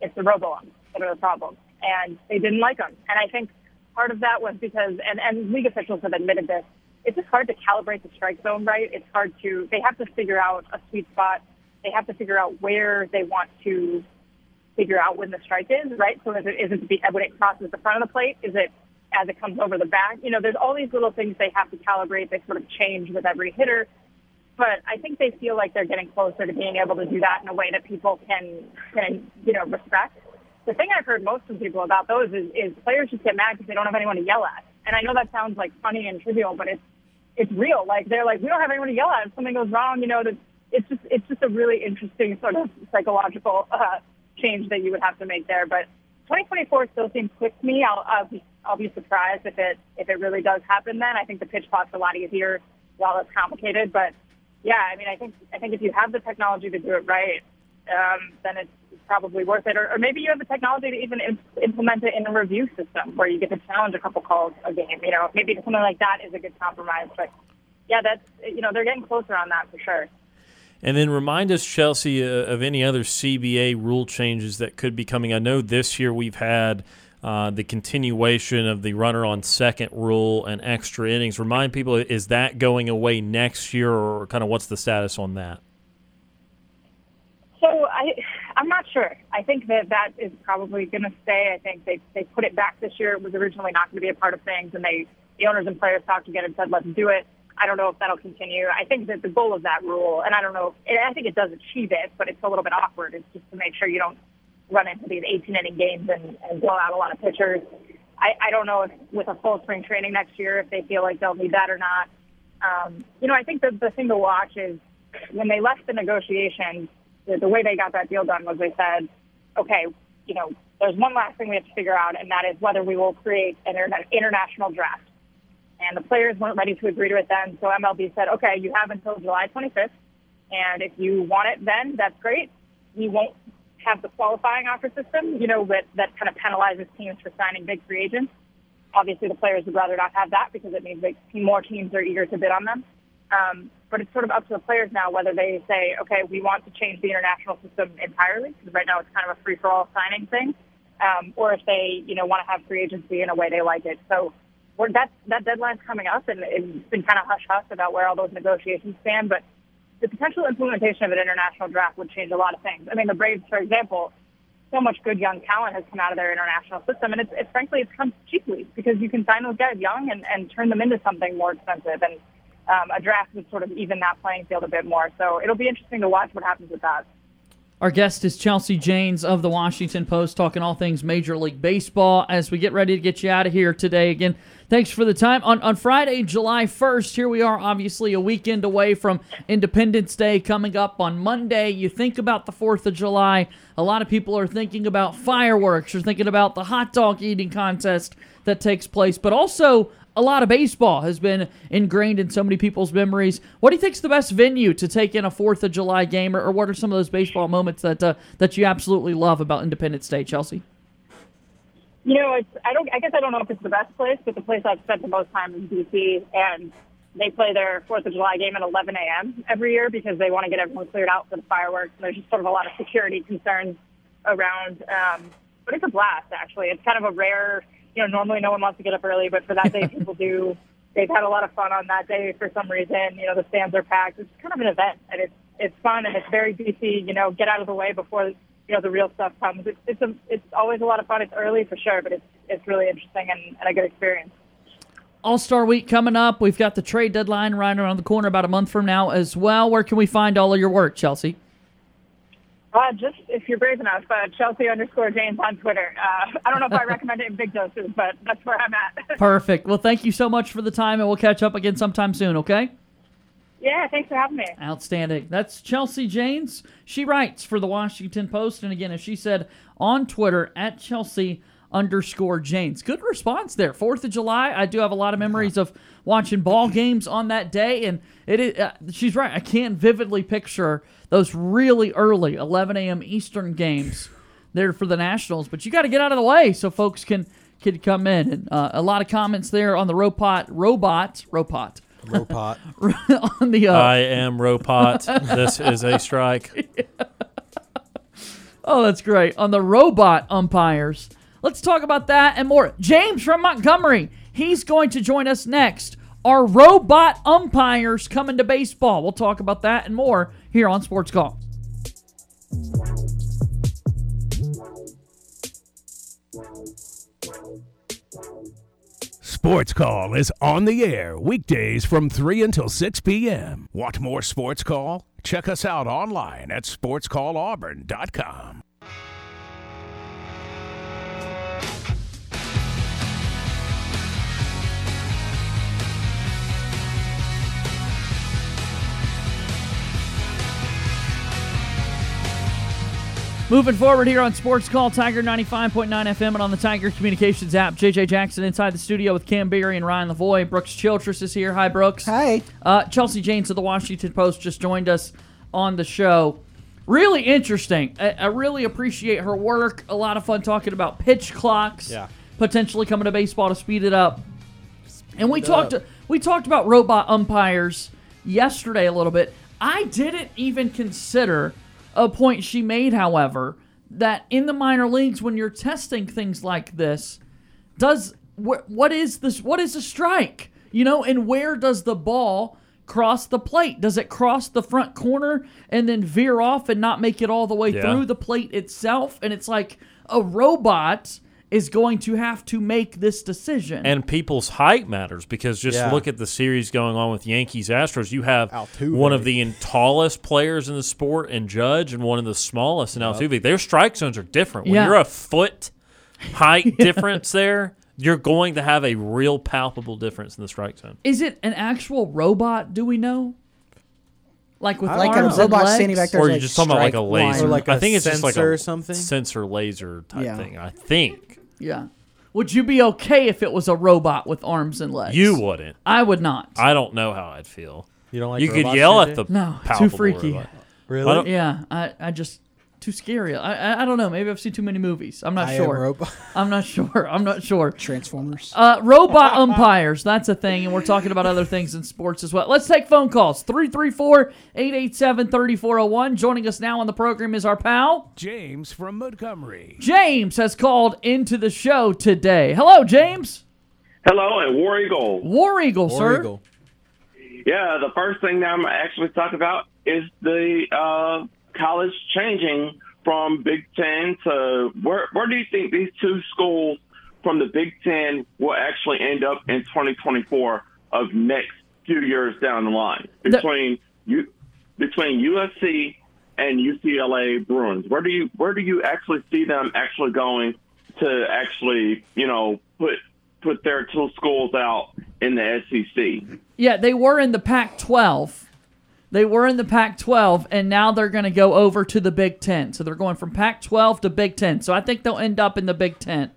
G: It's the robo that are the problem. And they didn't like them. And I think part of that was because, and, and league officials have admitted this, it's just hard to calibrate the strike zone right. It's hard to, they have to figure out a sweet spot. They have to figure out where they want to figure out when the strike is, right? So is it, is it be, when it crosses the front of the plate? Is it as it comes over the back? You know, there's all these little things they have to calibrate. They sort of change with every hitter. But I think they feel like they're getting closer to being able to do that in a way that people can, can you know, respect. The thing I've heard most from people about those is, is players just get mad because they don't have anyone to yell at. And I know that sounds like funny and trivial, but it's it's real. Like they're like, we don't have anyone to yell at if something goes wrong. You know, that it's just it's just a really interesting sort of psychological uh, change that you would have to make there. But 2024 still seems quick to me. I'll, I'll be I'll be surprised if it if it really does happen. Then I think the pitch clock's a lot easier while it's complicated. But yeah, I mean, I think I think if you have the technology to do it right, um, then it's probably worth it. Or, or maybe you have the technology to even imp- implement it in a review system where you get to challenge a couple calls a game. You know, maybe something like that is a good compromise. But yeah, that's you know they're getting closer on that for sure.
E: And then remind us, Chelsea, uh, of any other CBA rule changes that could be coming. I know this year we've had uh, the continuation of the runner on second rule and extra innings. Remind people, is that going away next year, or kind of what's the status on that?
G: So I, I'm not sure. I think that that is probably going to stay. I think they they put it back this year. It was originally not going to be a part of things, and they the owners and players talked together and said, let's do it. I don't know if that'll continue. I think that the goal of that rule, and I don't know, if, I think it does achieve it, but it's a little bit awkward. It's just to make sure you don't run into these 18 inning games and, and blow out a lot of pitchers. I, I don't know if with a full spring training next year, if they feel like they'll need that or not. Um, you know, I think the, the thing to watch is when they left the negotiations, the, the way they got that deal done was they said, okay, you know, there's one last thing we have to figure out, and that is whether we will create an interna- international draft and the players weren't ready to agree to it then. So MLB said, okay, you have until July 25th, and if you want it then, that's great. We won't have the qualifying offer system, you know, that, that kind of penalizes teams for signing big free agents. Obviously, the players would rather not have that because it means that more teams are eager to bid on them. Um, but it's sort of up to the players now whether they say, okay, we want to change the international system entirely, because right now it's kind of a free-for-all signing thing, um, or if they, you know, want to have free agency in a way they like it. So we're, that that deadline's coming up, and it's been kind of hush hush about where all those negotiations stand. But the potential implementation of an international draft would change a lot of things. I mean, the Braves, for example, so much good young talent has come out of their international system, and it's, it's frankly it's come cheaply because you can sign those guys young and, and turn them into something more expensive, and um, a draft would sort of even that playing field a bit more. So it'll be interesting to watch what happens with that.
B: Our guest is Chelsea Janes of the Washington Post, talking all things Major League Baseball. As we get ready to get you out of here today, again, thanks for the time. On, on Friday, July 1st, here we are, obviously a weekend away from Independence Day coming up on Monday. You think about the 4th of July, a lot of people are thinking about fireworks, or thinking about the hot dog eating contest that takes place, but also a lot of baseball has been ingrained in so many people's memories. What do you think is the best venue to take in a Fourth of July game, or, or what are some of those baseball moments that uh, that you absolutely love about Independence Day, Chelsea?
G: You know, it's I don't I guess I don't know if it's the best place, but the place I've spent the most time is DC, and they play their Fourth of July game at 11 a.m. every year because they want to get everyone cleared out for the fireworks. And there's just sort of a lot of security concerns around, um, but it's a blast actually. It's kind of a rare you know, normally no one wants to get up early, but for that day, people do. They've had a lot of fun on that day for some reason. You know, the stands are packed. It's kind of an event, and it's it's fun and it's very DC. You know, get out of the way before you know the real stuff comes. It's it's a, it's always a lot of fun. It's early for sure, but it's it's really interesting and, and a good experience.
B: All Star Week coming up. We've got the trade deadline right around the corner about a month from now as well. Where can we find all of your work, Chelsea?
G: Uh, just if you're brave enough, uh, Chelsea underscore Janes on Twitter. Uh, I don't know if I recommend it in big doses, but that's where I'm at.
B: Perfect. Well, thank you so much for the time, and we'll catch up again sometime soon, okay?
G: Yeah, thanks for having me.
B: Outstanding. That's Chelsea Janes. She writes for the Washington Post. And again, as she said on Twitter, at Chelsea underscore Janes. Good response there. Fourth of July. I do have a lot of memories of watching ball games on that day, and it is. Uh, she's right. I can't vividly picture those really early 11 a.m. Eastern games there for the Nationals, but you got to get out of the way so folks can can come in. And uh, a lot of comments there on the robot robot robot.
D: Robot.
B: on the uh,
E: I am Robot. this is a strike.
B: Oh, that's great. On the robot umpires, Let's talk about that and more. James from Montgomery, he's going to join us next. Are robot umpires coming to baseball? We'll talk about that and more here on Sports Call.
F: Sports Call is on the air weekdays from 3 until 6 p.m. Want more Sports Call? Check us out online at sportscallauburn.com.
B: Moving forward here on Sports Call Tiger 95.9 FM and on the Tiger Communications app. JJ Jackson inside the studio with Cam Berry and Ryan Lavoy. Brooks Childress is here. Hi, Brooks.
H: Hi.
B: Uh, Chelsea Janes of the Washington Post just joined us on the show. Really interesting. I, I really appreciate her work. A lot of fun talking about pitch clocks.
D: Yeah.
B: Potentially coming to baseball to speed it up. And we talked we talked about robot umpires yesterday a little bit. I didn't even consider a point she made, however, that in the minor leagues when you're testing things like this, does wh- what is this what is a strike? You know, and where does the ball cross the plate? Does it cross the front corner and then veer off and not make it all the way
E: Yeah.
B: through the plate itself? And it's like a robot is going to have to make this decision.
E: And people's height matters because just
D: Yeah.
E: look at the series going on with Yankees Astros. You have
D: Altuve.
E: one of the tallest players in the sport and Judge and one of the smallest in Altuve. Their strike zones are different. When
B: Yeah.
E: you're a foot height difference there, you're going to have a real palpable difference in the strike zone.
B: Is it an actual robot? Do we know? Like with
H: Like a
B: arms and
H: robot
B: legs?
H: standing back there.
E: Or you're just talking about like a laser.
D: Or like
E: I
D: a
E: think it's just like a
D: or something?
E: sensor laser type
H: Yeah.
E: thing. I think
B: Yeah. Would you be okay if it was a robot with arms and legs?
E: you wouldn't.
B: I would not.
E: I don't know how I'd feel.
D: You don't like
E: you could
D: robots,
E: yell
D: JJ?
E: at the
B: No, too freaky.
E: robot.
D: Really?
E: I don't-
B: yeah, I, I just too scary. I, I I don't know. Maybe I've seen too many movies. I'm not
H: I am
B: sure.
H: robot.
B: I'm not sure. I'm not sure.
H: Transformers.
B: Uh, robot umpires, that's a thing, and we're talking about other things in sports as well. Let's take phone calls 334 887 3401. Joining us now on the program is our pal.
F: James from Montgomery.
B: James has called into the show today. Hello, James.
I: Hello, and War Eagle.
B: War Eagle,
D: War
B: sir.
D: Eagle.
I: Yeah, the first thing that I'm actually talking about is the uh, college changing from Big Ten to where? Where do you think these two schools from the Big Ten will actually end up in 2024 of next few years down the line between you between USC and UCLA Bruins? Where do you where do you actually see them actually going to actually you know put put their two schools out in the SEC?
B: Yeah, they were in the Pac 12. They were in the Pac 12, and now they're going to go over to the Big Ten. So they're going from Pac 12 to Big Ten. So I think they'll end up in the Big Ten.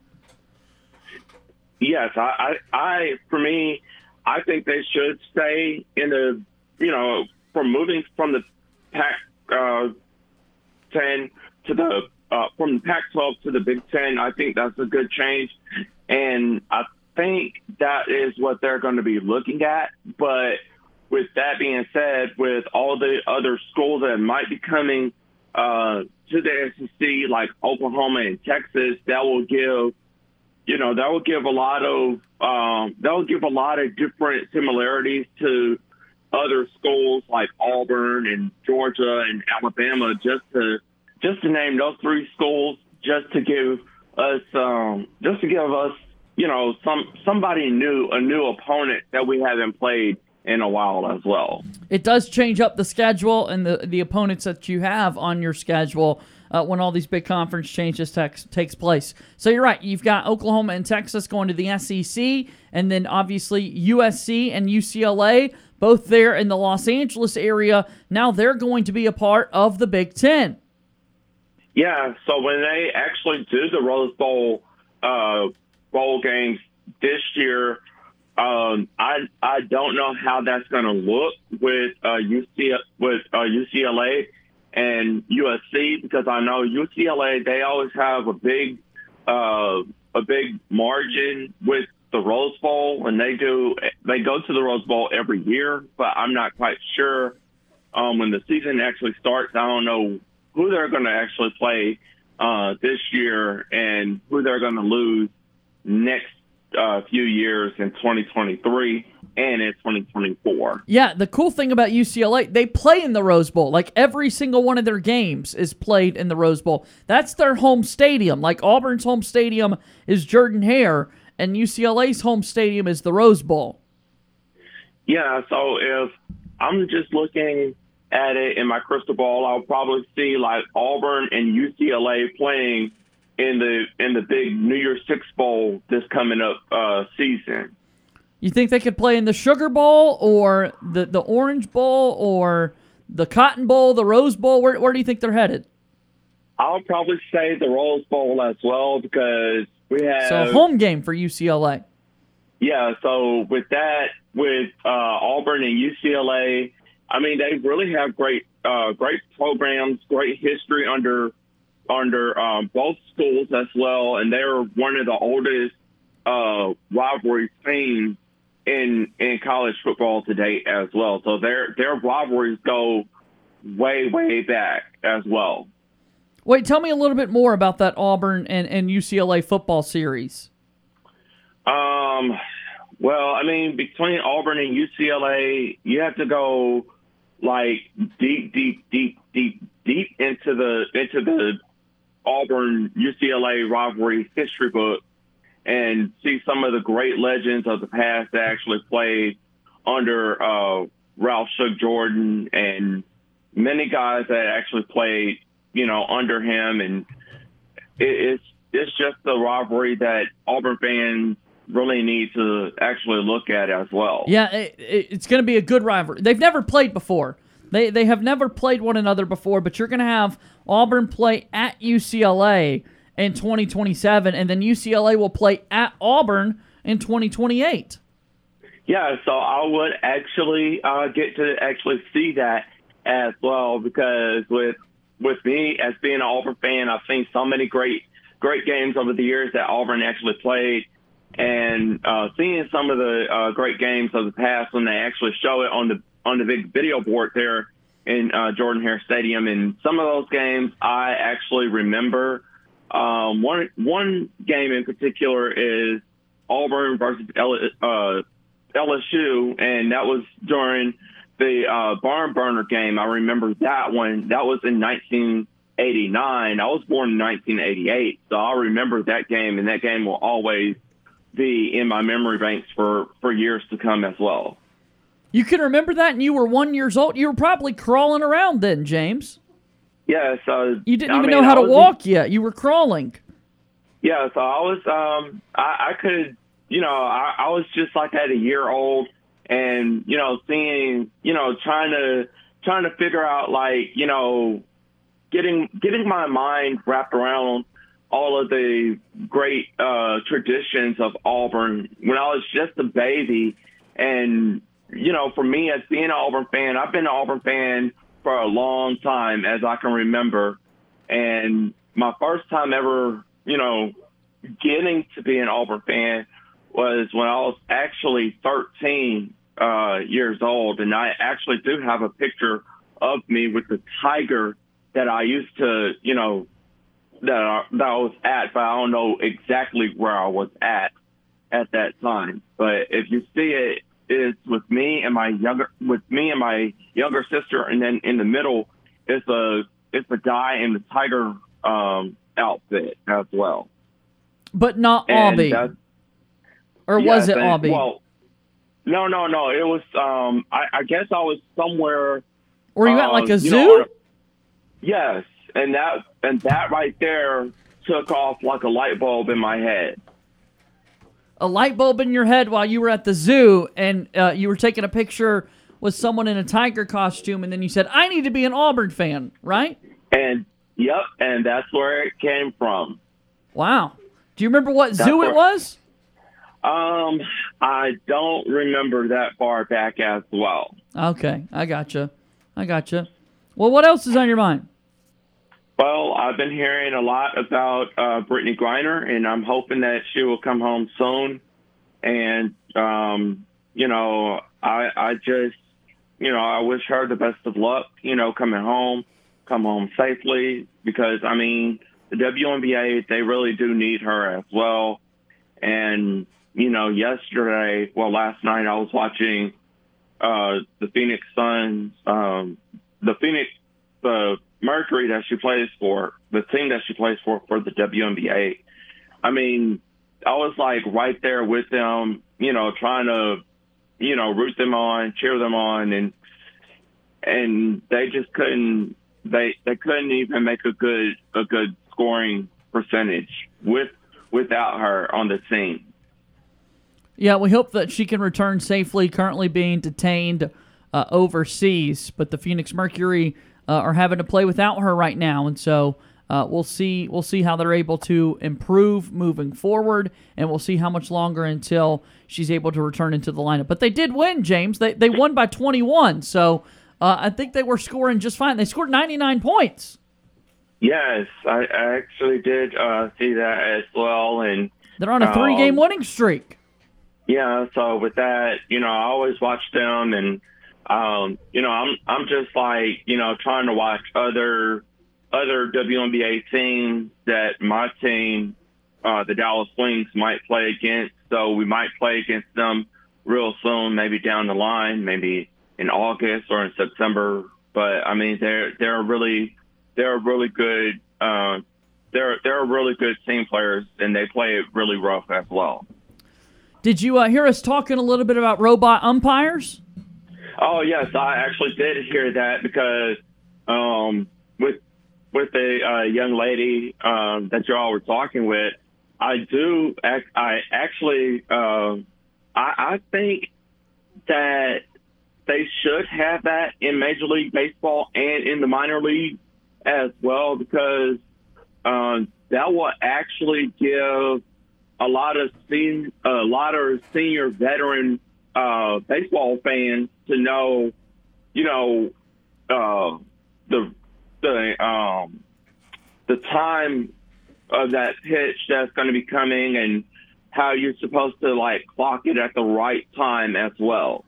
I: Yes, I, I, I, for me, I think they should stay in the, you know, from moving from the Pac uh, 10 to the, uh, from the Pac 12 to the Big 10. I think that's a good change. And I think that is what they're going to be looking at. But with that being said, with all the other schools that might be coming uh, to the SEC, like Oklahoma and Texas, that will give you know that will give a lot of um, that will give a lot of different similarities to other schools like Auburn and Georgia and Alabama. Just to just to name those three schools, just to give us um, just to give us you know some somebody new a new opponent that we haven't played in a while as well.
B: It does change up the schedule and the, the opponents that you have on your schedule uh, when all these big conference changes takes takes place. So you're right. You've got Oklahoma and Texas going to the SEC, and then obviously USC and UCLA, both there in the Los Angeles area. Now they're going to be a part of the Big Ten.
I: Yeah, so when they actually do the Rose Bowl uh, bowl games this year, um, I I don't know how that's going to look with uh, UC with uh, UCLA and USC because I know UCLA they always have a big uh, a big margin with the Rose Bowl and they do they go to the Rose Bowl every year, but I'm not quite sure um, when the season actually starts. I don't know who they're going to actually play uh, this year and who they're going to lose next uh, few years in 2023 and in 2024.
B: Yeah, the cool thing about UCLA, they play in the Rose Bowl. Like every single one of their games is played in the Rose Bowl. That's their home stadium. Like Auburn's home stadium is Jordan Hare, and UCLA's home stadium is the Rose Bowl.
I: Yeah, so if I'm just looking at it in my crystal ball, I'll probably see like Auburn and UCLA playing in the in the big New Year's Six Bowl this coming up uh, season.
B: You think they could play in the Sugar Bowl or the, the Orange Bowl or the Cotton Bowl, the Rose Bowl? Where, where do you think they're headed?
I: I'll probably say the Rose Bowl as well because we have
B: So, a home game for UCLA.
I: Yeah, so with that, with uh, Auburn and UCLA, I mean they really have great, uh, great programs, great history under under um, both schools as well, and they're one of the oldest uh, rivalry teams in in college football today as well. So their their rivalries go way way back as well.
B: Wait, tell me a little bit more about that Auburn and, and UCLA football series.
I: Um, well, I mean, between Auburn and UCLA, you have to go like deep, deep, deep, deep, deep into the into the Auburn UCLA rivalry history book and see some of the great legends of the past that actually played under uh, Ralph Shug Jordan and many guys that actually played, you know, under him. And it, it's it's just the rivalry that Auburn fans really need to actually look at as well.
B: Yeah, it, it, it's going to be a good rivalry. They've never played before. They they have never played one another before, but you're going to have Auburn play at UCLA in 2027, and then UCLA will play at Auburn in 2028.
I: Yeah, so I would actually uh, get to actually see that as well because with with me as being an Auburn fan, I've seen so many great great games over the years that Auburn actually played, and uh, seeing some of the uh, great games of the past when they actually show it on the on the big video board there in uh, Jordan Hare Stadium, and some of those games I actually remember. Um, one one game in particular is Auburn versus L, uh, LSU, and that was during the uh, barn burner game. I remember that one. That was in 1989. I was born in 1988, so I remember that game, and that game will always be in my memory banks for for years to come as well.
B: You can remember that, and you were one years old. You were probably crawling around then, James.
I: Yeah, so
B: You didn't
I: I
B: even
I: mean,
B: know how to walk yet. You were crawling.
I: Yeah, so I was, um, I, I could, you know, I, I was just like at a year old, and you know, seeing, you know, trying to trying to figure out like, you know, getting getting my mind wrapped around all of the great uh, traditions of Auburn when I was just a baby, and you know, for me as being an Auburn fan, I've been an Auburn fan for a long time as I can remember, and my first time ever, you know, getting to be an Auburn fan was when I was actually 13 uh, years old, and I actually do have a picture of me with the tiger that I used to, you know, that I, that I was at, but I don't know exactly where I was at at that time. But if you see it, it's with me and my younger, with me and my younger sister, and then in the middle is a it's a guy in the tiger um, outfit as well.
B: But not
I: that's-
B: Or was it Aubie?
I: Well, no, no, no. It was. Um, I, I guess I was somewhere.
B: Were you at
I: uh,
B: like a zoo?
I: know, yes, and that and that right there took off like a light bulb in my head.
B: A light bulb in your head while you were at the zoo and uh, you were taking a picture with someone in a tiger costume, and then you said, I need to be an Auburn fan, right?
I: And yep, and that's where it came from.
B: Wow. Do you remember what
I: That's
B: zoo it was?
I: Um, I don't remember that far back as well.
B: Okay, I gotcha. I gotcha. Well, what else is on your mind?
I: Well, I've been hearing a lot about uh, Brittney Griner, and I'm hoping that she will come home soon. And um, you know, I I just you know I wish her the best of luck. You know, coming home, come home safely. Because I mean, the WNBA, they really do need her as well. And, you know, yesterday, well, last night I was watching uh, the Phoenix Suns, um, the Phoenix, the Mercury that she plays for, the team that she plays for, for the WNBA. I mean, I was like right there with them, you know, trying to, you know, root them on, cheer them on, and and they just couldn't. They they couldn't even make a good a good scoring percentage with without her on the team.
B: Yeah, we hope that she can return safely. Currently being detained uh, overseas, but the Phoenix Mercury uh, are having to play without her right now, and so uh, we'll see. We'll see how they're able to improve moving forward, and we'll see how much longer until she's able to return into the lineup. But they did win, James. They they won by 21, so uh, I think they were scoring just fine. They scored 99 points.
I: Yes, I, I actually did uh, see that as well, and
B: They're on a three-game
I: Um,
B: winning streak.
I: Yeah, so with that, you know, I always watch them and um, you know, I'm I'm just like, you know, trying to watch other other WNBA teams that my team, uh, the Dallas Wings might play against. So we might play against them real soon, maybe down the line, maybe in August or in September. But I mean they're they're really they're really good uh they're they're really good team players and they play it really rough as well.
B: Did you uh, hear us talking a little bit about robot umpires?
I: Oh yes, I actually did hear that because um, with with the uh, young lady um, that y'all were talking with, I do. I actually, um I, I think that they should have that in Major League Baseball and in the minor league as well because um, that will actually give a lot of sen- a lot of senior veteran uh, baseball fans to know, you know, uh, the the um, the time of that pitch that's going to be coming and how you're supposed to like clock it at the right time as well.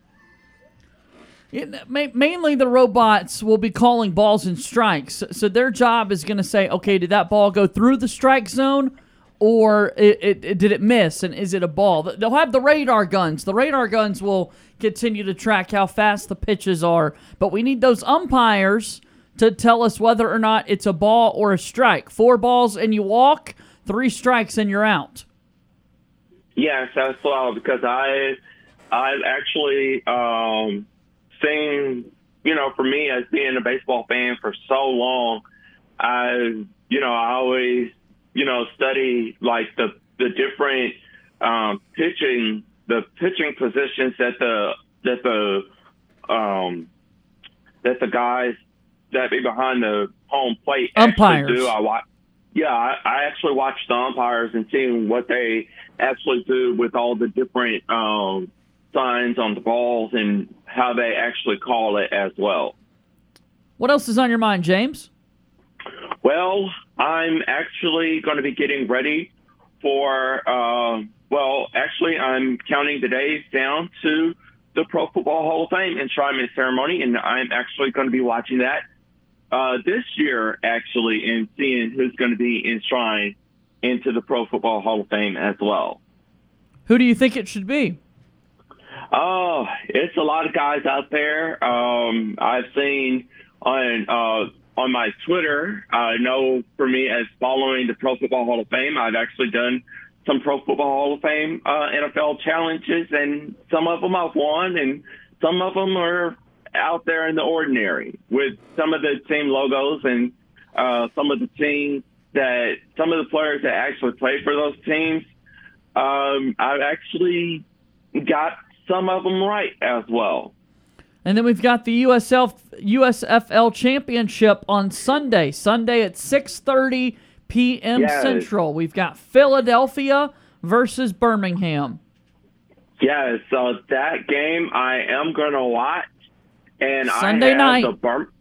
B: It, ma- mainly the robots will be calling balls and strikes. So their job is going to say, okay, did that ball go through the strike zone or it, it, it- did it miss? And is it a ball? They'll have the radar guns. The radar guns will continue to track how fast the pitches are. But we need those umpires to tell us whether or not it's a ball or a strike. Four balls and you walk, three strikes and you're out.
I: Yes, that's well, because I I've actually um, seen, you know, for me as being a baseball fan for so long, I you know I always you know study like the the different um, pitching the pitching positions that the that the um, that the guys that be behind the home plate
B: Umpires.
I: actually do. I watch. Yeah, I, I actually watch the umpires and seeing what they actually do with all the different um, signs on the balls and how they actually call it as well.
B: What else is on your mind, James?
I: Well, I'm actually going to be getting ready for, uh, well, actually, I'm counting the days down to the Pro Football Hall of Fame enshrinement ceremony, and I'm actually going to be watching that uh, this year, actually, and seeing who's going to be enshrined into the Pro Football Hall of Fame as well.
B: Who do you think it should be?
I: Oh, it's a lot of guys out there. Um, I've seen on uh, on my Twitter. I know for me as following the Pro Football Hall of Fame, I've actually done some Pro Football Hall of Fame uh, NFL challenges, and some of them I've won, and some of them are out there in the ordinary with some of the team logos and uh, some of the teams that some of the players that actually play for those teams. Um, I've actually got some of them right as well.
B: And then we've got the USL USFL Championship on Sunday. Sunday at 6:30 p.m.
I: Yes.
B: Central. We've got Philadelphia versus Birmingham.
I: Yeah, so that game I am gonna watch, and
B: Sunday
I: I have
B: night.
I: the Birm-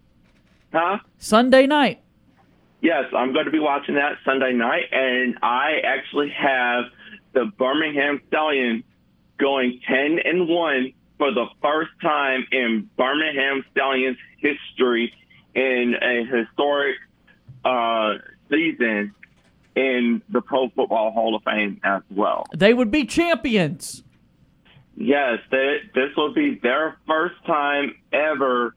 I: huh?
B: Sunday night.
I: Yes, I'm going to be watching that Sunday night, and I actually have the Birmingham Stallions going ten and one for the first time in Birmingham Stallions history in a historic uh, season in the Pro Football Hall of Fame as well.
B: They would be champions.
I: Yes, they, this will be their first time ever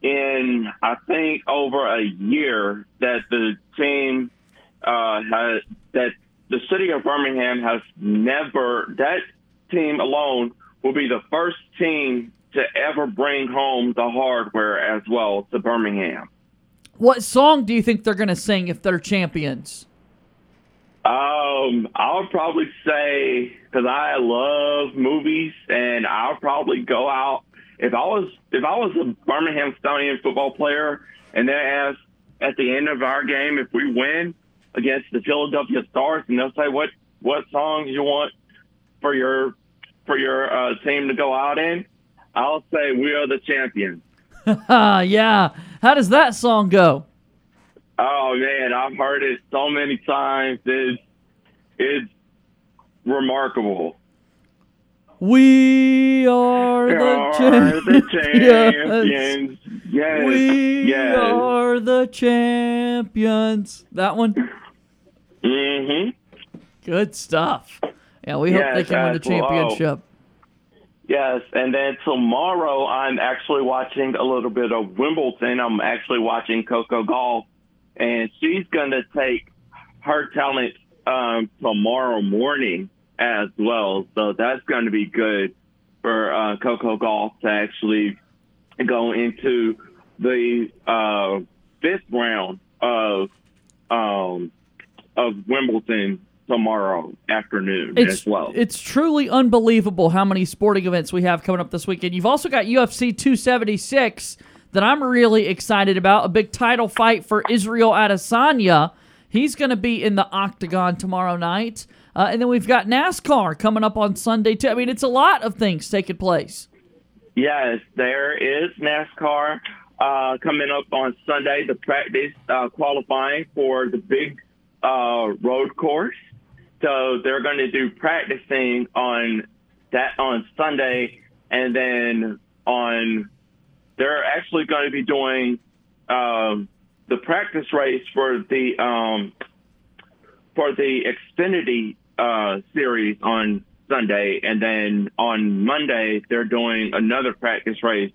I: in, I think, over a year that the team uh, has, that the city of Birmingham has never, that team alone will be the first team to ever bring home the hardware as well to Birmingham.
B: What song do you think they're going to sing if they're champions?
I: Um, I'll probably say because I love movies, and I'll probably go out if I was if I was a Birmingham Stonian football player, and they ask at the end of our game if we win against the Philadelphia Stars, and they'll say what what songs you want for your for your uh, team to go out in. I'll say we are the champions.
B: Ah, yeah. How does that song go?
I: Oh man, I've heard it so many times. It's it's remarkable.
B: We are the,
I: Are
B: champions.
I: the champions. Yes.
B: We
I: yes.
B: are the champions. That one?
I: hmm
B: Good stuff. Yeah, we hope they
I: Yes,
B: can win the
I: well.
B: championship.
I: Yes, and then tomorrow I'm actually watching a little bit of Wimbledon. I'm actually watching Coco Gauff, and she's going to take her talent um, tomorrow morning as well. So that's going to be good for uh, Coco Gauff to actually go into the uh, fifth round of um, of Wimbledon tomorrow afternoon
B: It's,
I: as well.
B: it's truly unbelievable how many sporting events we have coming up this weekend. You've also got UFC 276 that I'm really excited about. A big title fight for Israel Adesanya. He's going to be in the octagon tomorrow night. Uh, and then we've got NASCAR coming up on Sunday, too. I mean, it's a lot of things taking place.
I: Yes, there is NASCAR uh, coming up on Sunday, the practice uh, qualifying for the big uh, road course. So they're going to do practicing on that on Sunday, and then on they're actually going to be doing um, the practice race for the um, for the Xfinity uh, series on Sunday, and then on Monday they're doing another practice race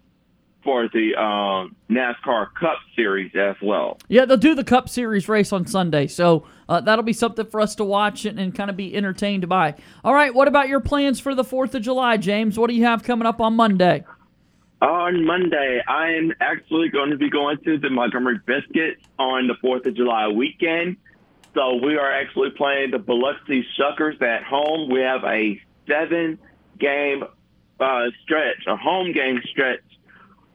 I: for the um, NASCAR Cup Series as well.
B: Yeah, they'll do the Cup Series race on Sunday, so uh, that'll be something for us to watch and, and kind of be entertained by. All right, what about your plans for the 4th of July, James? What do you have coming up on Monday?
I: On Monday, I'm actually going to be going to the Montgomery Biscuits on the 4th of July weekend. So we are actually playing the Biloxi Shuckers at home. We have a seven game uh, stretch, a home game stretch,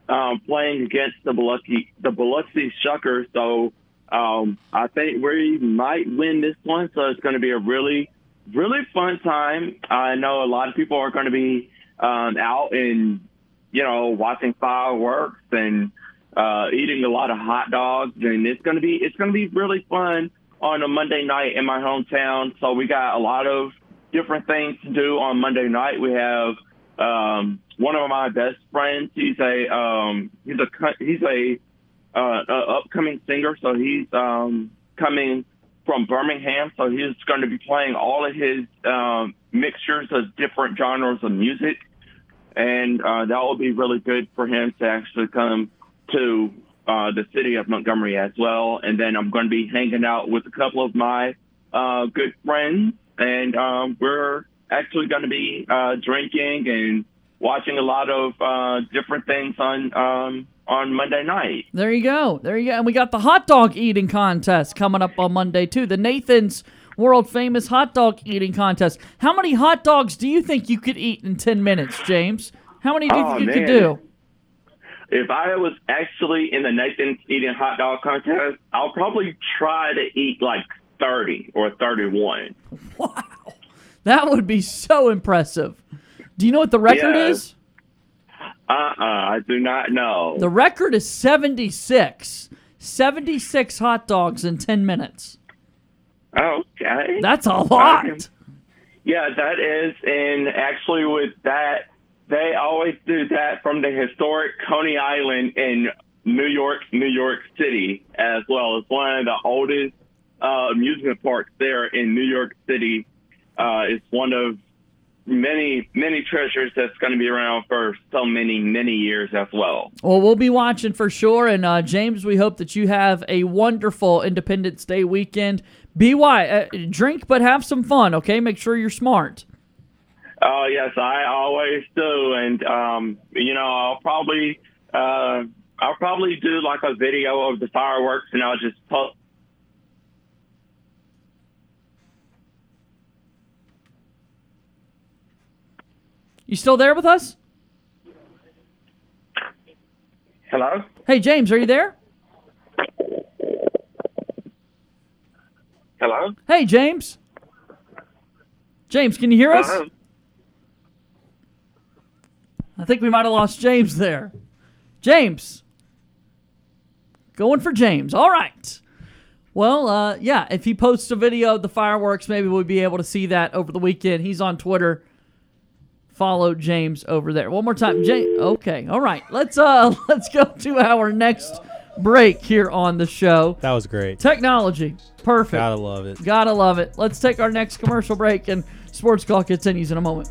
I: um, playing against the Biloxi, the Biloxi Shuckers. So um, I think we might win this one. So it's going to be a really, really fun time. I know a lot of people are going to be um, out and you know, watching fireworks and uh, eating a lot of hot dogs, and it's gonna be it's gonna be really fun on a Monday night in my hometown. So we got a lot of different things to do on Monday night. We have um, one of my best friends. He's a um, he's a he's a, uh, a upcoming singer, so he's um, coming from Birmingham. So he's going to be playing all of his um, mixtures of different genres of music and uh, that will be really good for him to actually come to uh, the city of Montgomery as well. And then I'm going to be hanging out with a couple of my uh, good friends, and um, we're actually going to be uh, drinking and watching a lot of uh, different things on um, on Monday night.
B: There you go. There you go. And we got the hot dog eating contest coming up on Monday, too. The Nathan's world famous hot dog eating contest. How many hot dogs do you think you could eat in 10 minutes, James? How many do you
I: Oh,
B: think you could do?
I: If I was actually in the Nathan's eating hot dog contest, I'll probably try to eat like 30 or 31. Wow.
B: That would be so impressive. Do you know what the record
I: Yeah.
B: is?
I: Uh-uh, I do not know.
B: The record is 76. 76 hot dogs in 10 minutes.
I: Okay.
B: That's a lot.
I: Yeah, that is, and actually with that, they always do that from the historic Coney Island in New York, New York City as well. It's one of the oldest uh, amusement parks there in New York City. Uh, it's one of many, many treasures that's going to be around for so many, many years as well.
B: Well, we'll be watching for sure. And uh, James, we hope that you have a wonderful Independence Day weekend. BY, uh, drink, but have some fun, okay? Make sure you're smart.
I: Oh yes, I always do, and um, you know I'll probably uh, I'll probably do like a video of the fireworks, and I'll just post.
B: You still there with us?
I: Hello.
B: Hey, James, are you there?
I: Hello.
B: Hey, James. James, can you hear us? I think we might have lost James there. James. Going for James. All right. Well, uh, yeah, if he posts a video of the fireworks, maybe we'll be able to see that over the weekend. He's on Twitter. Follow James over there. One more time. James. Okay. All right. Let's uh let's go to our next break here on the show.
D: That was great.
B: Technology. Perfect.
D: Gotta love it.
B: Gotta love it. Let's take our next commercial break and Sports Call continues in a moment.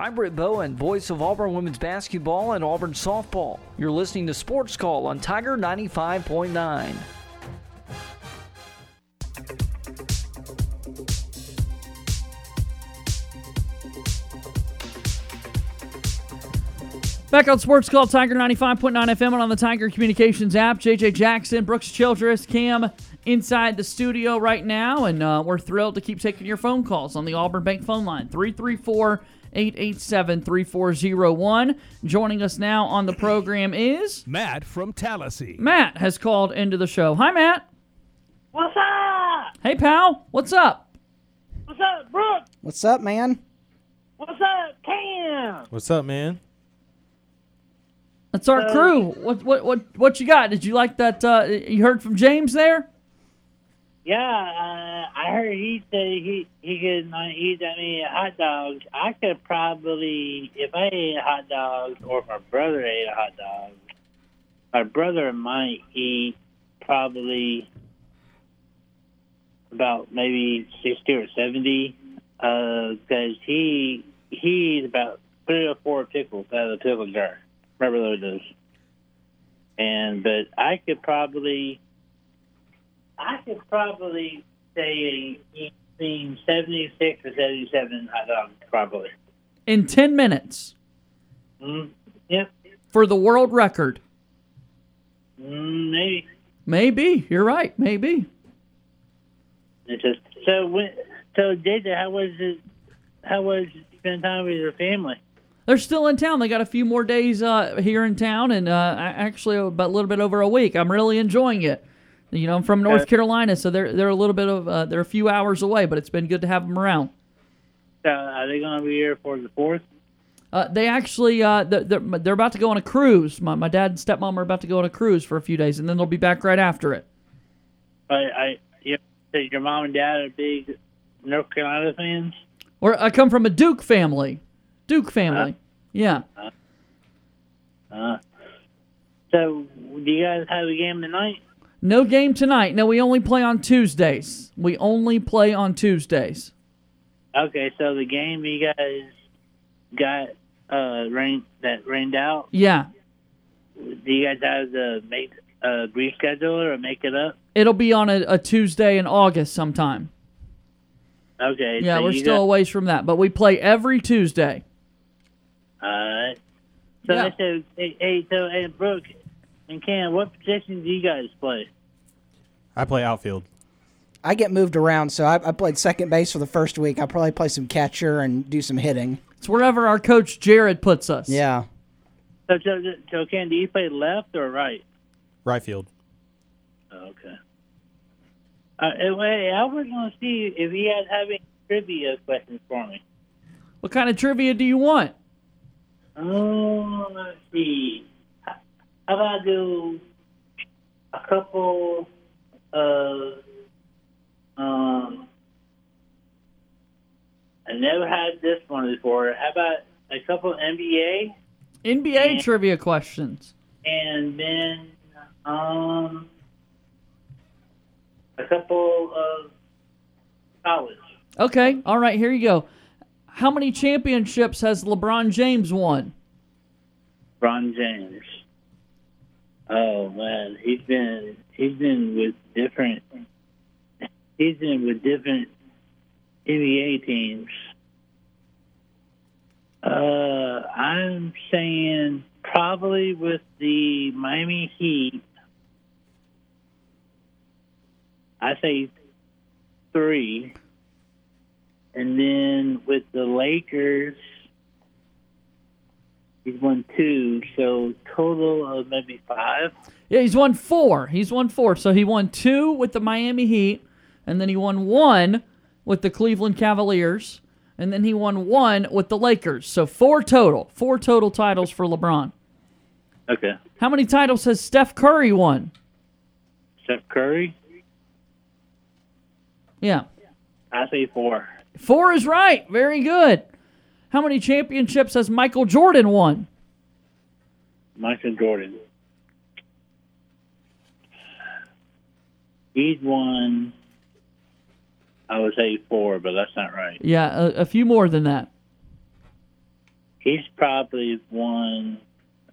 J: I'm Britt Bowen, voice of Auburn women's basketball and Auburn softball. You're listening to Sports Call on Tiger 95.9.
B: Back on Sports Call Tiger 95.9 FM and on the Tiger Communications app. JJ Jackson, Brooks Childress, Cam inside the studio right now, and uh, we're thrilled to keep taking your phone calls on the Auburn Bank phone line 334 887 3401. Joining us now on the program is
F: Matt from Tallahassee.
B: Matt has called into the show. Hi, Matt.
K: What's up?
B: Hey, pal. What's up?
K: What's up, Brooke?
L: What's up, man?
K: What's up, Cam?
D: What's up, man?
B: That's our
K: Uh,
B: crew. What what what what you got? Did you like that? Uh, you heard from James there?
K: Yeah, uh, I heard he said he he could not eat that many hot dogs. I could probably, if I ate a hot dog, or if my brother ate a hot dog, my brother might eat probably about maybe sixty or seventy, because he he eats about three or four pickles out of the pickle jar. Remember those? And but I could probably. I could probably say between 76 or 77 hot dogs, probably.
B: In 10 minutes
K: Mm, yep,
B: for the world record.
K: mm, maybe.
B: Maybe. You're right. Maybe.
K: It's just so. When, so, JJ, how was it? How was it spend time with your family?
B: They're still in town. They got a few more days uh, here in town, and uh, actually about a little bit over a week. I'm really enjoying it. You know, I'm from North
K: Okay.
B: Carolina, so they're they're a little bit of uh, they're a few hours away, but it's been good to have them around.
K: So, are they going to be here for the fourth?
B: Uh, they actually uh, they're, they're about to go on a cruise. My my dad and stepmom are about to go on a cruise for a few days, and then they'll be back right after it.
K: I, I, you your mom and dad are big North Carolina fans.
B: Or I come from a Duke family, Duke family. Yeah.
K: Uh, so, do you guys have a game tonight?
B: No game tonight. No, we only play on Tuesdays. We only play on Tuesdays.
K: Okay, so the game you guys got uh rain that rained out.
B: Yeah.
K: Do you guys have the make uh, reschedule or make it up?
B: It'll be on a, a Tuesday in August sometime.
K: Okay.
B: Yeah,
K: so
B: we're still a ways from that, but we play every Tuesday.
K: Alright. So
B: Yeah.
K: I said, hey, hey, so hey, Brooke and Cam, what position do you guys play?
D: I play outfield.
L: I get moved around, so I, I played second base for the first week. I'll probably play some catcher and do some hitting.
B: It's wherever our coach Jared puts us.
L: Yeah.
K: So, so, so Cam, do you play left or right?
D: Right field.
K: Oh, okay. Uh, anyway, I was going to see if you guys have any trivia questions for me.
B: What kind of trivia do you want?
K: Oh, let's see. How about I do a couple of, um, I never had this one before. How about a couple NBA
B: NBA
K: Yeah.
B: trivia questions.
K: and then, um, a couple of college?
B: Okay, all right, here you go. How many championships has LeBron James won?
K: LeBron James. Oh man, he's been he's been with different he's been with different NBA teams. Uh, I'm saying probably with the Miami Heat. I say three, and then with the Lakers. He's won two, so total of maybe five.
B: Yeah, he's won four. He's won four. So he won two with the Miami Heat, and then he won one with the Cleveland Cavaliers, and then he won one with the Lakers. So four total. Four total titles for LeBron.
K: Okay.
B: How many titles has Steph Curry won?
K: Steph Curry,
B: Yeah.
K: I say four.
B: Four is right. Very good. How many championships has Michael Jordan won?
K: Michael Jordan. He's won, I would say four, but that's not right.
B: Yeah, a, a few more than that.
K: He's probably won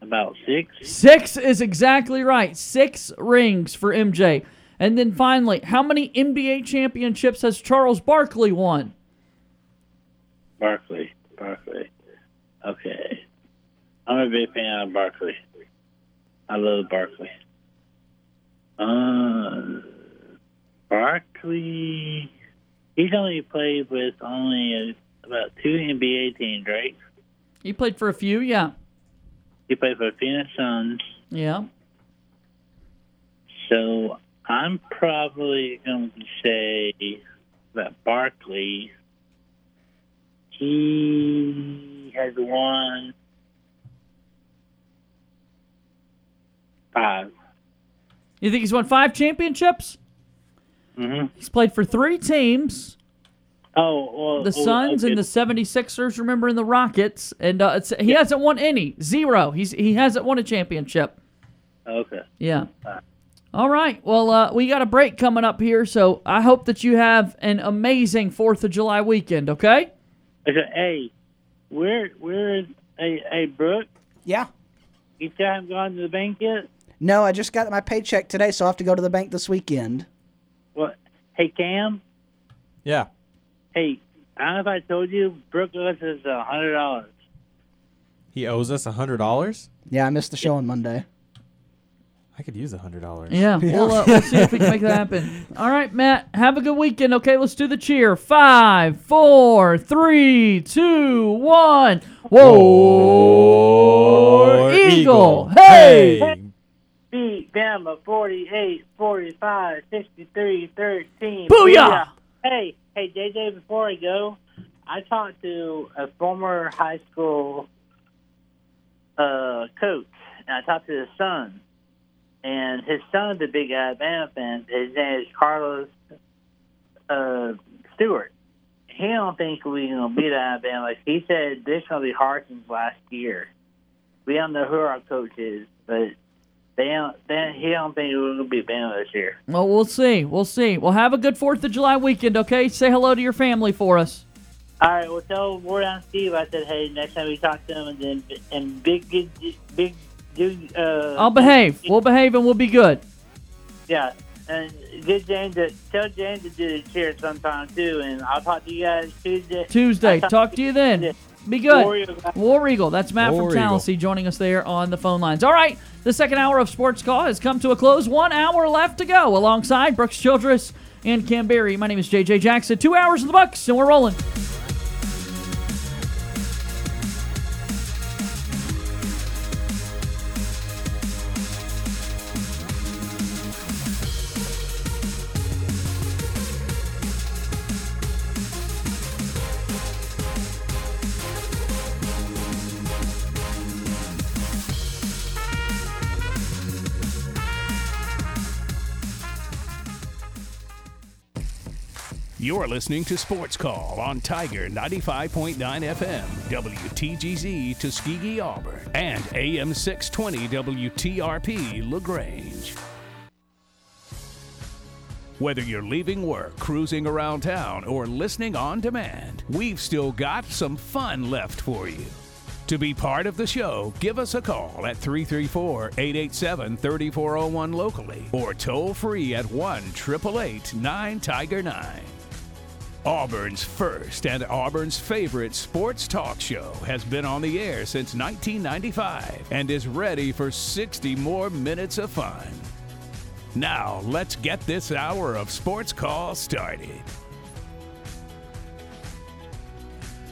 K: about six.
B: Six is exactly right. Six rings for MJ. And then finally, how many NBA championships has Charles Barkley won?
K: Barkley. Barkley. Okay. I'm a big fan of Barkley. I love Barkley. Uh, Barkley. He's only played with only about two NBA teams, right?
B: He played for a few, yeah.
K: He played for Phoenix Suns.
B: Yeah.
K: So I'm probably going to say that Barkley, he has won five.
B: You think he's won five championships?
K: Mm-hmm.
B: He's played for three teams
K: Oh, well,
B: the
K: oh,
B: Suns
K: okay.
B: and the 76ers, remember, in the Rockets. And uh, it's, he hasn't won any. Zero. He's, he hasn't won a championship.
K: Okay.
B: Yeah. All right. Well, uh, we got a break coming up here, so I hope that you have an amazing Fourth of July weekend. Okay.
K: Okay, hey, where, where is, hey, hey, Brooke?
L: Yeah.
K: You still haven't gone to the bank yet?
L: No, I just got my paycheck today, so I'll have to go to the bank this weekend.
K: What? Hey, Cam?
D: Yeah.
K: Hey, I don't know if I told you, Brooke owes us a hundred dollars.
D: He owes us a hundred dollars.
L: Yeah, I missed the show on Monday.
D: I could use a hundred dollars.
B: Yeah, We'll, uh, we'll see if we can make that happen. All right, Matt. Have a good weekend. Okay, let's do the cheer. Five, four, three, two, one. Whoa, Eagle! Hey!
K: Beat Bama 48, 45, 63, 13.
B: Booyah!
K: Hey, hey, JJ, before I go, I talked to a former high school uh, coach, and I talked to his son. And his son's a big Alabama fan. His name is Carlos uh, Stewart. He don't think we're going to beat Alabama. Like he said, this to be hard since last year. We don't know who our coach is, but they don't. They, he don't think we're to beat Bama this year.
B: Well, we'll see. We'll see. Well, have a good Fourth of July weekend. Okay, say hello to your family for us.
K: All right, well, tell Ward on Steve. I said, hey, next time we talk to him, and then and big, big, big do. Uh,
B: I'll behave. We'll behave and we'll be good.
K: Yeah, and get Jane to tell Jane to do the cheer sometime too, and I'll talk to you guys Tuesday.
B: Tuesday.
K: I'll
B: Talk to you then. Be good.
K: War Eagle.
B: War Eagle. That's Matt
K: War
B: from
K: Eagle.
B: Tallahassee joining us there on the phone lines. All right, the second hour of Sports Call has come to a close. One hour left to go alongside Brooks Childress and Cam Berry. My name is JJ Jackson. Two hours in the Bucks, and we're rolling.
F: You're listening to Sports Call on Tiger 95.9 FM, WTGZ Tuskegee, Auburn, and AM 620 WTRP LaGrange. Whether you're leaving work, cruising around town, or listening on demand, we've still got some fun left for you. To be part of the show, give us a call at 334 887 3401 locally or toll free at 1 888 9 Tiger 9. Auburn's first and Auburn's favorite sports talk show has been on the air since 1995 and is ready for 60 more minutes of fun. Now, let's get this hour of Sports Call started.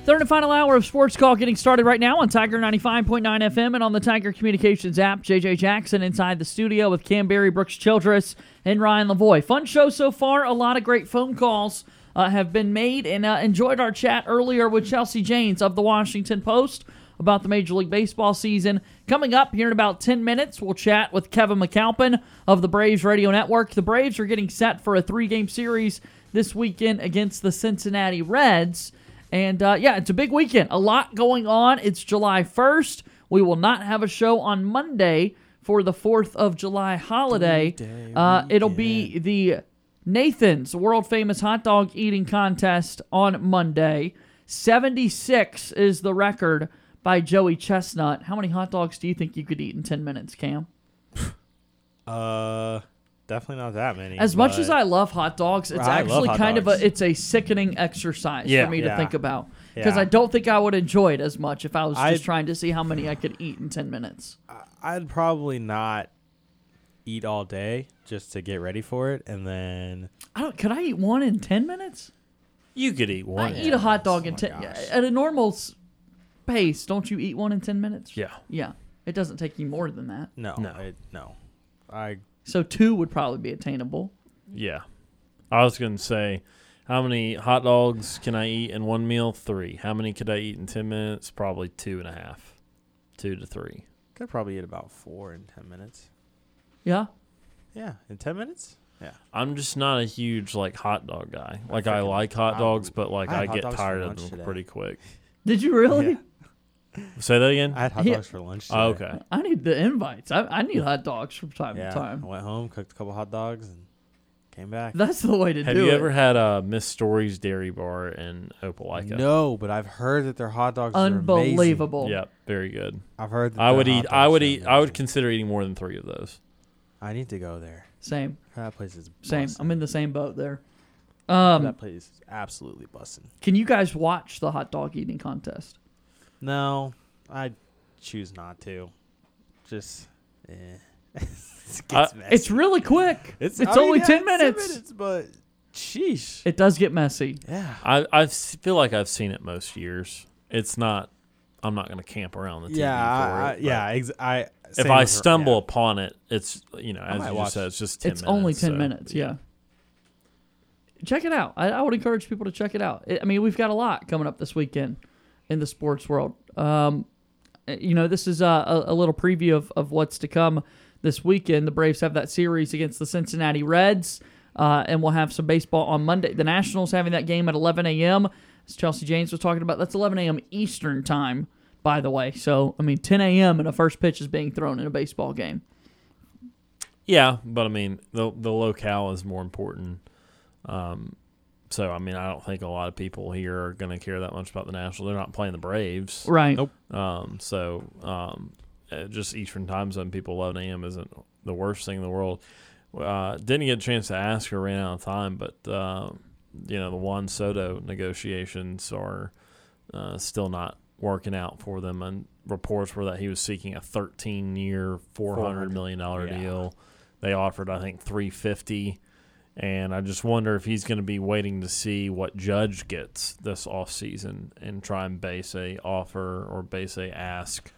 B: Third and final hour of Sports Call getting started right now on Tiger 95.9 FM and on the Tiger Communications app. JJ Jackson inside the studio with Cam Berry, Brooks Childress, and Ryan Lavoie. Fun show so far. A lot of great phone calls uh, have been made and uh, enjoyed our chat earlier with Chelsea Janes of the Washington Post about the Major League Baseball season. Coming up here in about 10 minutes, we'll chat with Kevin McAlpin of the Braves Radio Network. The Braves are getting set for a three game series this weekend against the Cincinnati Reds. And uh, yeah, it's a big weekend. A lot going on. It's July 1st. We will not have a show on Monday for the 4th of July holiday. Uh, it'll be the Nathan's world famous hot dog eating contest on Monday. 76 is the record by Joey Chestnut. How many hot dogs do you think you could eat in 10 minutes, Cam?
D: Uh, definitely not that many.
B: As much as I love hot dogs, it's
D: I love
B: actually
D: hot
B: kind of
D: dogs.
B: a it's a sickening exercise
D: Yeah.
B: for me to
D: Yeah.
B: think about because
D: Yeah.
B: I don't think I would enjoy it as much if I was
D: I-
B: just trying to see how many I could eat in 10 minutes.
D: I'd probably not eat all day just to get ready for it, and then
B: I don't could I eat one in 10 minutes?
E: You could eat one.
B: I eat a hot dog
D: Oh
B: in 10 at a normal s- pace, don't you eat one in 10 minutes?
E: Yeah.
B: Yeah. It doesn't take you more than that.
D: no,
E: No.
D: it, no, I
B: So 2 would probably be attainable.
E: Yeah. I was going to say, how many hot dogs can I eat in one meal? Three. How many could I eat in 10 minutes? Probably two and a half. Two to three.
D: could probably eat about four in ten minutes.
B: Yeah.
D: Yeah, in ten minutes. Yeah,
E: I'm just not a huge like hot dog guy. Like I
D: freaking-
E: like hot
D: I-
E: dogs, but like
D: I
E: I, get tired of them
D: today.
E: pretty quick.
B: Did you really?
E: Say that again.
D: I had hot
B: Yeah.
D: dogs for lunch.
E: Oh,
D: today.
E: okay.
B: I need the invites. I, I need hot dogs from time
D: Yeah,
B: to time.
D: I went home, cooked a couple hot dogs, and came back.
B: That's the way to
E: Have
B: do it.
E: Have you ever had a Miss Story's Dairy Bar in Opelika?
D: No, but I've heard that their hot dogs are.
B: Unbelievable.
E: Yep, very good.
D: I've heard. That
E: I would
D: their
E: eat.
D: hot
E: I would
D: are
E: eat. I would consider eating more than three of those.
D: I need to go there.
B: Same.
D: That place is
B: Same.
D: bussin'.
B: I'm in the same boat there. Um,
D: that place is absolutely busting.
B: can you guys watch the hot dog eating contest?
D: No, I choose not to. Just, eh. it gets
E: I-
D: messy.
B: It's really quick. It's,
D: I mean,
B: only
D: yeah,
B: 10
D: it's
B: minutes.
D: but sheesh.
B: It does get messy.
D: Yeah.
E: I I s- feel like I've seen it most years. It's not. I'm not going to camp around the TV
D: Yeah,
E: for
D: I, I,
E: it.
D: yeah.
E: but
D: Ex- I
E: If I stumble
D: yeah.
E: upon it, it's you know as you
D: watch
E: said, it's just ten.
B: it's
E: minutes,
B: only 10
E: so,
B: minutes. Yeah. Check it out. I, I would encourage people to check it out. I I mean, we've got a lot coming up this weekend in the sports world. Um, you know, this is a, a, a little preview of, of what's to come this weekend. The Braves have that series against the Cincinnati Reds, uh, and we'll have some baseball on Monday. The Nationals having that game at 11 a.m. As Chelsea Janes was talking about, that's 11 a.m. Eastern time, by the way. So, I mean, 10 a.m. and a first pitch is being thrown in a baseball game.
E: Yeah, but I mean the the locale is more important. Um, so I mean I don't think a lot of people here are going to care that much about the Nationals. They're not playing the Braves,
B: Right.
D: Nope.
E: Um, so um, uh, just Eastern time zone people eleven a.m. isn't the worst thing in the world. Uh, didn't get a chance to ask her, ran out of time, but uh, you know the Juan Soto negotiations are uh, still not working out for them, and reports were that he was seeking a 13-year, four hundred million dollar
D: Yeah.
E: deal. They offered, I think, three fifty, and I just wonder if he's going to be waiting to see what Judge gets this offseason and try and base a offer or base a ask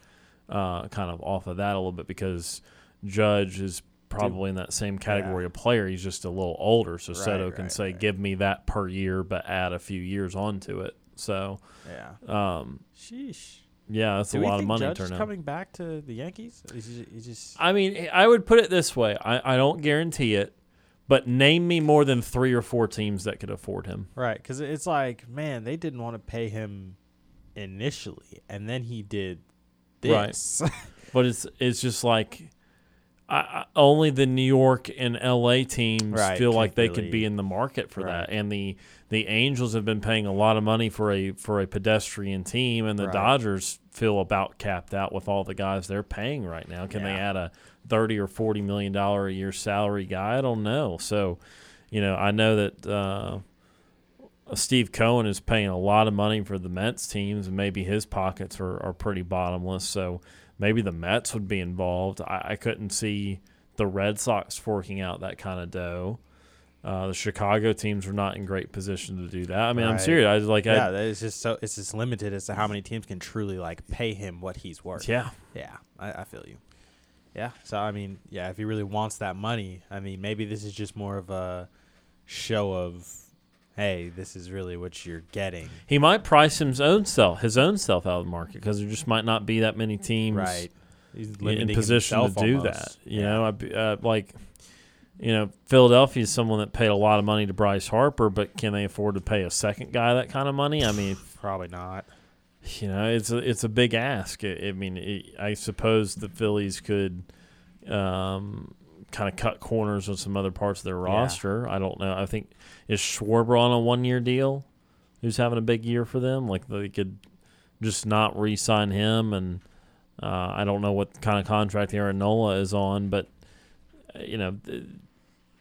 E: uh, kind of off of that a little bit because Judge is probably in that same category of player. He's just a little older, so
D: Right,
E: Soto can
D: right,
E: say, "Give me that per year, but add a few years onto it." So,
D: Yeah.
E: um,
D: Sheesh.
E: yeah, that's
D: Do
E: a lot of money
D: Judge coming back to the Yankees? Is he, is just
E: I mean, I would put it this way: I, I don't guarantee it, but name me more than three or four teams that could afford him.
D: right? Because it's like, man, they didn't want to pay him initially, and then he did this.
E: Right. but it's it's just like I, I, only the New York and L.A. teams
D: Right,
E: feel like they could be in the market for
D: Right.
E: that, and the the Angels have been paying a lot of money for a for a pedestrian team, and the
D: Right.
E: Dodgers feel about capped out with all the guys they're paying right now. Can they add a thirty or forty million dollar a year salary guy? I don't know. So, you know, I know that. Uh, Steve Cohen is paying a lot of money for the Mets teams, and maybe his pockets are, are pretty bottomless. So maybe the Mets would be involved. I, I couldn't see the Red Sox forking out that kind of dough. Uh, the Chicago teams are not in great position to do that. I mean, I'm serious. I was like, I-
D: yeah, that is just so it's just limited as to how many teams can truly like pay him what he's worth.
E: Yeah.
D: yeah, I, I feel you. Yeah, so I mean, yeah, if he really wants that money, I mean, maybe this is just more of a show of, hey, this is really what you're getting.
E: he might price his own self, his own self out of the market because there just might not be that many teams
D: Right. He's
E: in position to do
D: almost.
E: that. You know, I'd be, uh, like you know, Philadelphia is someone that paid a lot of money to Bryce Harper, but can they afford to pay a second guy that kind of money? I mean,
D: Probably not.
E: you know, it's a it's a big ask. I, I mean, it, I suppose the Phillies could um, kind of cut corners on some other parts of their roster. I don't know. I think is Schwarber on a one year deal, who's having a big year for them. Like they could just not re-sign him, and uh, I don't know what kind of contract Aaron Nola is on, but uh, you know. th-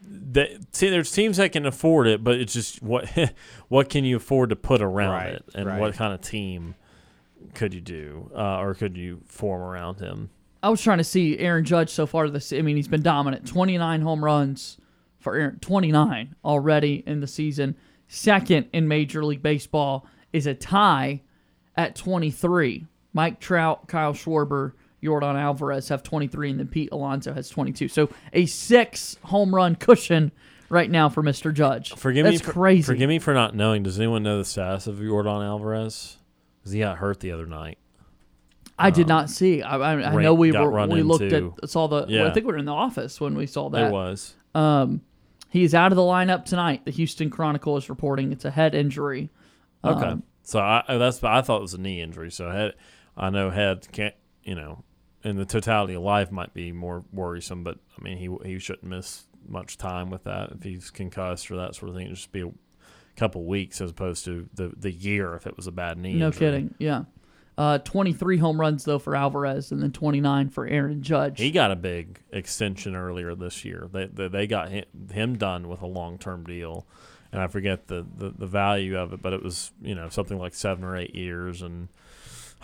E: they, see, there's teams that can afford it, but it's just what what can you afford to put around
D: Right,
E: it, and
D: right.
E: what kind of team could you do, uh, or could you form around him?
B: I was trying to see Aaron Judge so far this. I mean, he's been dominant. 29 home runs for Aaron. 29 already in the season. Second in Major League Baseball is a tie at 23. Mike Trout, Kyle Schwarber, Yordan Alvarez have 23, and then Pete Alonso has 22. So a six home run cushion right now for Mr. Judge.
E: Forgive
B: That's
E: me, for,
B: crazy.
E: Forgive me for not knowing. Does anyone know the status of Yordan Alvarez? Because he got hurt the other night.
B: I did not see. I, I, I know we were we looked
E: into.
B: at saw the.
E: Yeah.
B: I think we were in the office when we saw that.
E: There was.
B: Um, he is out of the lineup tonight. The Houston Chronicle is reporting it's a head injury.
E: Okay,
B: Um,
E: so I I- that's I thought it was a knee injury. So head, I know head can't you know, in the totality of life might be more worrisome. But I mean, he he shouldn't miss much time with that if he's concussed or that sort of thing. It'd just be a couple weeks as opposed to the the year if it was a bad knee.
B: no
E: injury.
B: kidding. Yeah. Uh, 23 home runs though for Alvarez, and then 29 for Aaron Judge.
E: He got a big extension earlier this year. They they, they got him, him done with a long term deal, and I forget the, the the value of it, but it was you know something like seven or eight years and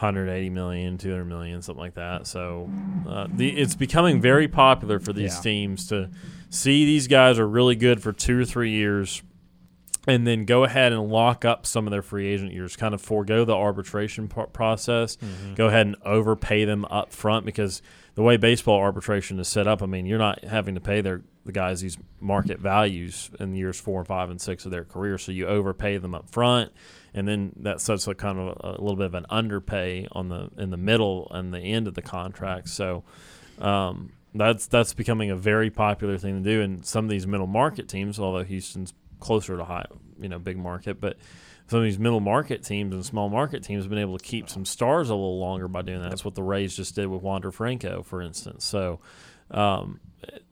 E: 180 million, 200 million, something like that. So uh, the it's becoming very popular for these
D: Yeah.
E: teams to see these guys are really good for two or three years. And then go ahead and lock up some of their free agent years. Kind of forego the arbitration par- process.
D: Mhm.
E: Go ahead and overpay them up front because the way baseball arbitration is set up, I mean, you're not having to pay their the guys these market values in years four and five and six of their career. So you overpay them up front, and then that sets a kind of a, a little bit of an underpay on the in the middle and the end of the contract. So um, that's that's becoming a very popular thing to do. And some of these middle market teams, although Houston's closer to high, you know, big market, but some of these middle market teams and small market teams have been able to keep some stars a little longer by doing that. That's what the Rays just did with Wander Franco, for instance. So um,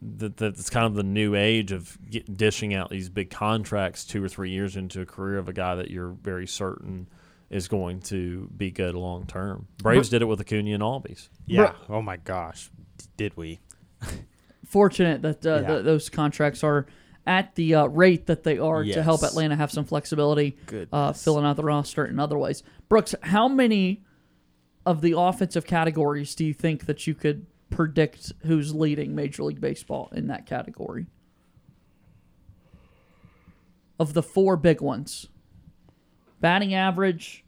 E: that that's kind of the new age of get, dishing out these big contracts two or three years into a career of a guy that you're very certain is going to be good long term. Braves did it with Acuna and Albies.
D: Yeah. Oh my gosh, did we?
B: Fortunate that uh,
D: Yeah.
B: th- those contracts are at the uh, rate that they are to help Atlanta have some flexibility, uh, filling out the roster in other ways. Brooks, how many of the offensive categories do you think that you could predict who's leading Major League Baseball in that category? Of the four big ones, batting average.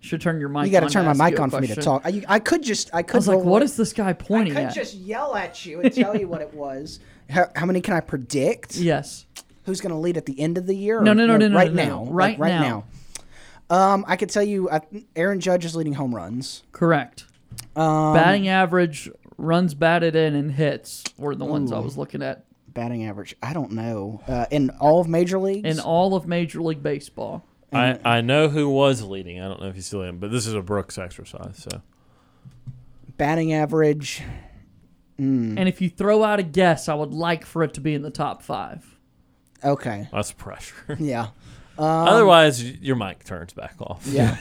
B: Should turn your mic.
L: You got to turn my mic on for me to talk. I, I could just, I could.
B: I was like,
L: roll
B: "What
L: it-
B: is this guy
L: I could
B: at?"
L: just yell at you and tell you what it was. How, how many can I predict?
B: Yes.
L: Who's going to lead at the end of the year?
B: No,
L: or-
B: no, no, no, no,
L: right
B: no,
L: now,
B: no.
L: Like,
B: Right
L: right
B: now.
L: now. Um, I could tell you, uh, Aaron Judge is leading home runs.
B: Correct.
L: Um,
B: Batting average, runs batted in, and hits were the ones I was looking at
L: batting average. I don't know. Uh, in all of major leagues.
B: in all of Major League Baseball.
E: I, I know who was leading. I don't know if he's still leading, but this is a Brooks exercise. So
L: batting average. Mm,
B: And if you throw out a guess, I would like for it to be in the top five.
L: okay.
E: that's pressure.
L: Yeah. Um,
E: Otherwise, your mic turns back off.
L: Yeah.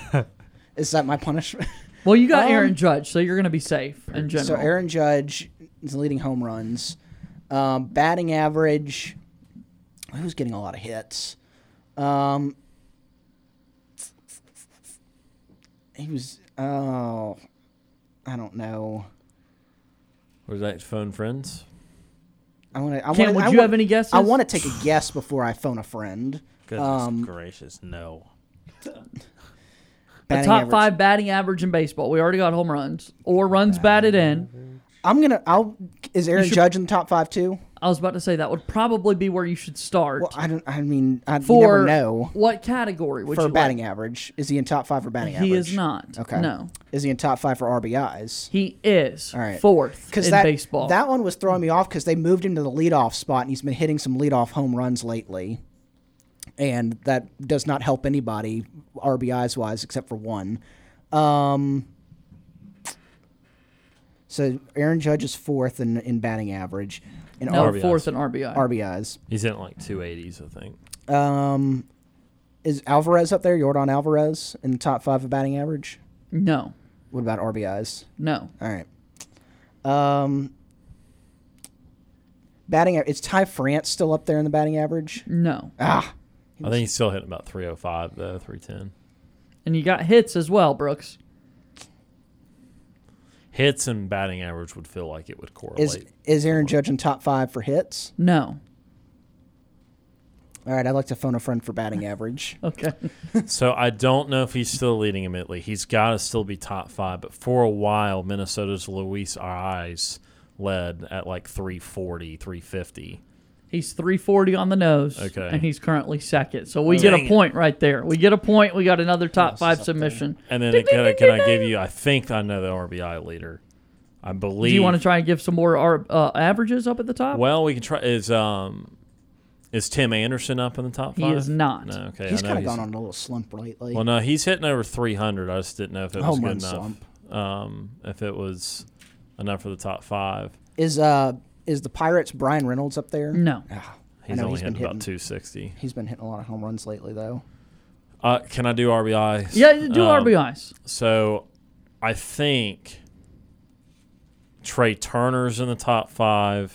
L: is that my punishment?
B: Well, you got
L: Um,
B: Aaron Judge, so you're going to be safe in general.
L: So Aaron Judge is leading home runs. Um, batting average. Who's getting a lot of hits? Um, he was. Oh, I don't know.
E: Was that phone friends?
L: I want to. I wanna,
B: would
L: I
B: you
L: wa-
B: have any guesses?
L: I want to take a guess before I phone a friend.
D: Goodness
L: Um,
D: gracious, no.
B: the top
L: average.
B: five batting average in baseball. We already got home runs or runs batted in.
L: I'm gonna. I'll. Is Aaron
B: should-
L: Judge in the top five too?
B: I was about to say that would probably be where you should start.
L: Well, I don't. I mean, I never know.
B: what category would
L: for batting
B: like?
L: average, is he in top five for batting
B: He
L: average?
B: He is not.
L: Okay.
B: No.
L: Is he in top five for RBIs?
B: He is
L: All right.
B: fourth in
L: that,
B: baseball.
L: That one was throwing me off because they moved him to the leadoff spot, and he's been hitting some leadoff home runs lately, and that does not help anybody RBIs wise except for one. Um, so Aaron Judge is fourth in, in batting average, and
B: no,
E: RBIs.
B: fourth in RBI.
L: RBIs.
E: He's in like two eighties, I think.
L: Um, is Alvarez up there? Yordan Alvarez in the top five of batting average?
B: no,
L: What about RBIs?
B: no.
L: All right. Um, batting. a- Is Ty France still up there in the batting average?
B: No.
L: Ah,
E: I think he's still hitting about three oh five though, three ten.
B: And you got hits as well, Brooks.
E: Hits and batting average would feel like it would correlate.
L: is is Aaron Judge in top five for hits?
B: No.
L: All right, I'd like to phone a friend for batting average.
B: Okay.
E: So I don't know if he's still leading immediately. He's got to still be top five. But for a while, Minnesota's Luis Arraez led at like 340, 350.
B: He's 340 on the nose.
E: Okay.
B: And he's currently second. So we
E: Oh,
B: get
E: dang
B: a
E: it.
B: point right there. We get a point. We got another top five submission.
E: And then it, can, I, can I give you? I think I know the RBI leader. I believe.
B: Do you want to try and give some more R- uh, averages up at the top?
E: Well, we can try. Is um, is Tim Anderson up in the top five?
B: He
E: five?
B: is not.
E: No. Okay.
L: he's kind of gone on a little slump lately.
E: Well, no, he's hitting over 300. I just didn't know if it was
L: Home
E: good
L: run
E: enough.
L: slump.
E: Um, if it was enough for the top five.
L: Is uh is the Pirates Bryan Reynolds up there?
B: No.
L: Ah,
E: He's only
L: he's been
E: hitting about 260.
L: He's been hitting a lot of home runs lately, though.
E: Uh, can I do RBIs?
B: Yeah, do
E: Um,
B: RBIs.
E: So, I think Trea Turner's in the top five.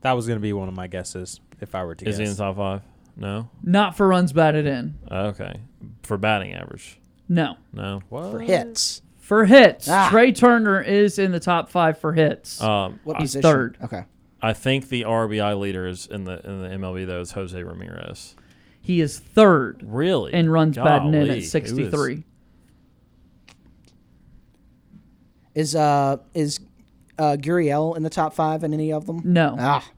D: That was going to be one of my guesses if I were to
E: Is he in the top five? No.
B: Not for runs batted in.
E: Okay. For batting average.
B: No.
E: No. What?
L: For hits.
B: For hits,
L: Ah.
B: Trea Turner is in the top five for hits.
E: Um,
L: What
B: He's
L: position?
B: third.
L: Okay.
E: I think the RBI leader is in the in the MLB though is Jose Ramirez.
B: he is third
E: Really?
B: And runs batted in
E: Golly,
B: at
E: who is-
B: 63.
L: Is uh is uh Guriel in the top five in any of them?
B: No.
L: Ah,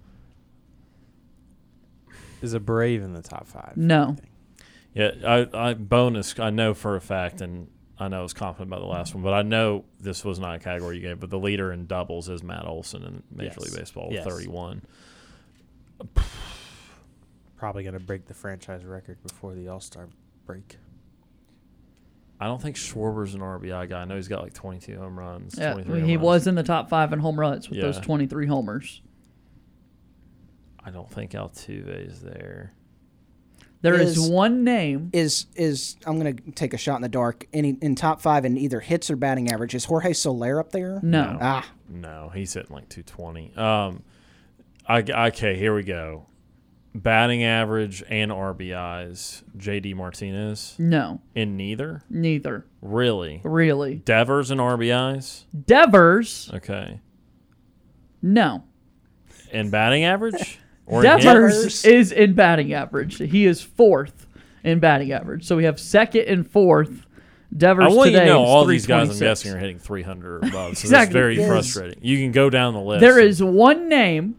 D: Is a Brave in the top five?
B: No.
E: Yeah, I, I bonus. I know for a fact, and I know I was confident about the last one, but I know this was not a category you gave. But the leader in doubles is Matt Olson in Major
D: Yes.
E: League Baseball,
D: Yes.
E: with 31.
D: Probably going to break the franchise record before the All Star break.
E: I don't think Schwarber's an RBI guy. I know he's got like 22 home runs.
B: Yeah,
E: 23 home
B: he
E: runs.
B: was in the top five in home runs with those 23 homers.
E: I don't think Altuve is there.
B: There is,
L: Is-
B: one name.
L: Is is I'm gonna take a shot in the dark. Any in top five in either hits or batting average. Is Jorge Soler up there?
B: No.
L: Ah,
E: No, he's hitting like 220. Um, I, okay, here we go. Batting average and RBIs. JD Martinez.
B: No.
E: In neither.
B: Neither.
E: Really.
B: Really.
E: Devers and RBIs.
B: Devers.
E: Okay.
B: No.
E: And batting average. Or
B: Devers is in batting average. He is fourth in batting average. So we have second and fourth. Devers
E: I want you
B: today
E: to know all these guys. I'm guessing are hitting 300 or above. So that's
B: Exactly.
E: very
B: Yes.
E: frustrating. You can go down the list.
B: There is one name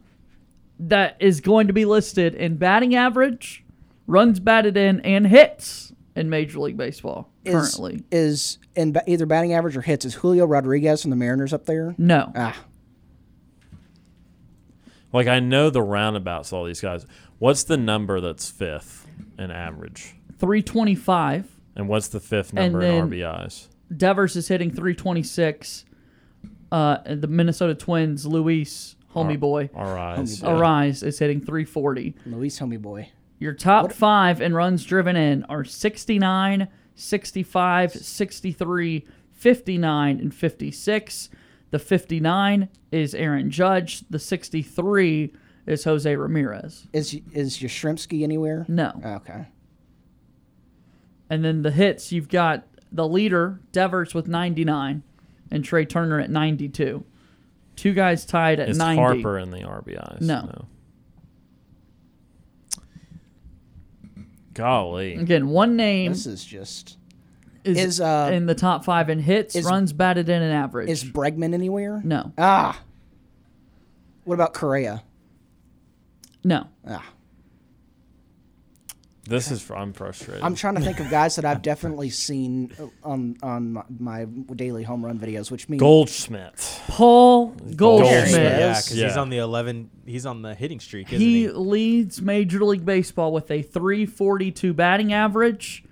B: that is going to be listed in batting average, runs batted in, and hits in Major League Baseball
L: is,
B: currently.
L: is in ba- either batting average or hits. Is Julio Rodriguez from the Mariners up there?
B: No.
L: Ah,
E: Like I know the roundabouts. All these guys. What's the number that's fifth in average?
B: 325.
E: And what's the fifth
B: And
E: number in RBIs?
B: Devers is hitting 326. Uh, the Minnesota Twins, Luis, homie
E: Ar-
B: boy,
E: Arraez, yeah.
B: Arraez is hitting 340.
L: Luis, homie boy.
B: Your top five in runs driven in are 69, 65, 63, 59, and 56. The 59 is Aaron Judge. The 63 is Jose Ramirez.
L: Is is Yastrzemski anywhere?
B: No.
L: Oh, okay.
B: And then the hits, you've got the leader, Devers, with 99, and Trea Turner at 92. Two guys tied at
E: Is
B: 90.
E: Harper in the RBIs?
B: No.
E: Golly.
B: Again, one name
L: This is just.
B: Is,
L: is, uh,
B: in the top five in hits,
L: is-
B: runs batted in, and average.
L: Is Bregman anywhere?
B: No.
L: Ah. What about Correa?
B: No.
L: Ah.
E: This is. I'm frustrated.
L: I'm trying to think of guys that I've definitely seen on on my, my daily home run videos, which means
E: Goldschmidt.
B: Paul Goldschmidt.
D: Yeah, because he's on the 11. He's on the hitting streak, isn't
B: He
D: he?
B: leads Major League Baseball with a 342 batting average.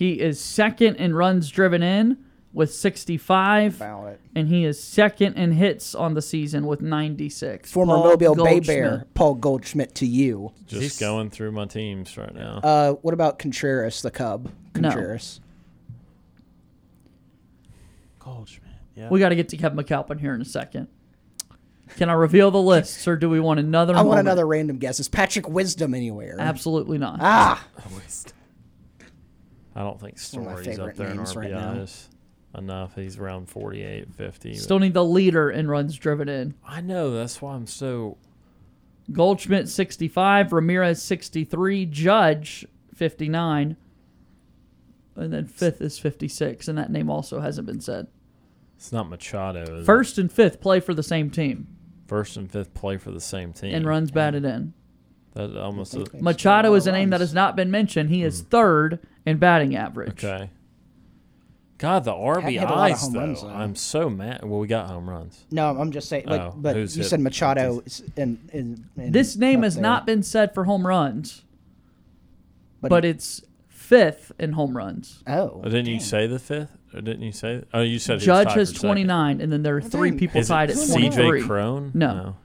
B: He is second in runs driven in with 65.
L: About it.
B: And he is second in hits on the season with 96.
L: former
B: Paul
L: Mobile Bay Bear Paul Goldschmidt to you.
E: Just going through my teams right now.
L: Uh, what about Contreras, the Cub?
B: No.
L: Contreras.
D: Goldschmidt. Yeah.
B: We got to get to Kevin McAlpin here in a second. Can I reveal the lists, or do we want another? One?
L: I want another random guess. Is Patrick Wisdom anywhere?
B: Absolutely not.
L: Ah.
E: I don't think
L: One of
E: Story's up
L: favorite
E: there in
L: names right now.
E: RBIs enough. He's around 48, 50.
B: Still need the leader in runs driven in.
E: I know. That's why I'm so.
B: Goldschmidt 65, Ramirez 63, Judge 59, and then fifth is 56, and that name also hasn't been said.
E: It's not Machado. Is it?
B: First and fifth play for the same team,
E: First and fifth play for the same team.
B: and runs batted in.
E: That almost. A,
B: Machado is a name that has not been mentioned. He is mm-hmm. third in batting average.
E: okay. God, the
L: Hadn't hit a lot of
E: RBIs
L: home
E: though.
L: runs, though.
E: I'm so mad. Well, we got home runs.
L: No, I'm just saying. Like,
E: Oh,
L: but you
E: who's hit
L: said Machado is in, in, in
B: This name
L: up
B: has
L: there.
B: not been said for home runs,
L: But
B: but,
L: he-
B: it's fifth in home runs.
L: Oh,
E: Oh, didn't you say the fifth? Or didn't you say? Oh, you said he was
B: Judge
E: tied
B: has
E: for second.
B: 29, and then there are oh,
L: three
B: people
E: Is
B: tied
E: it
B: at
E: CJ
B: 23.
E: Cron?
B: No.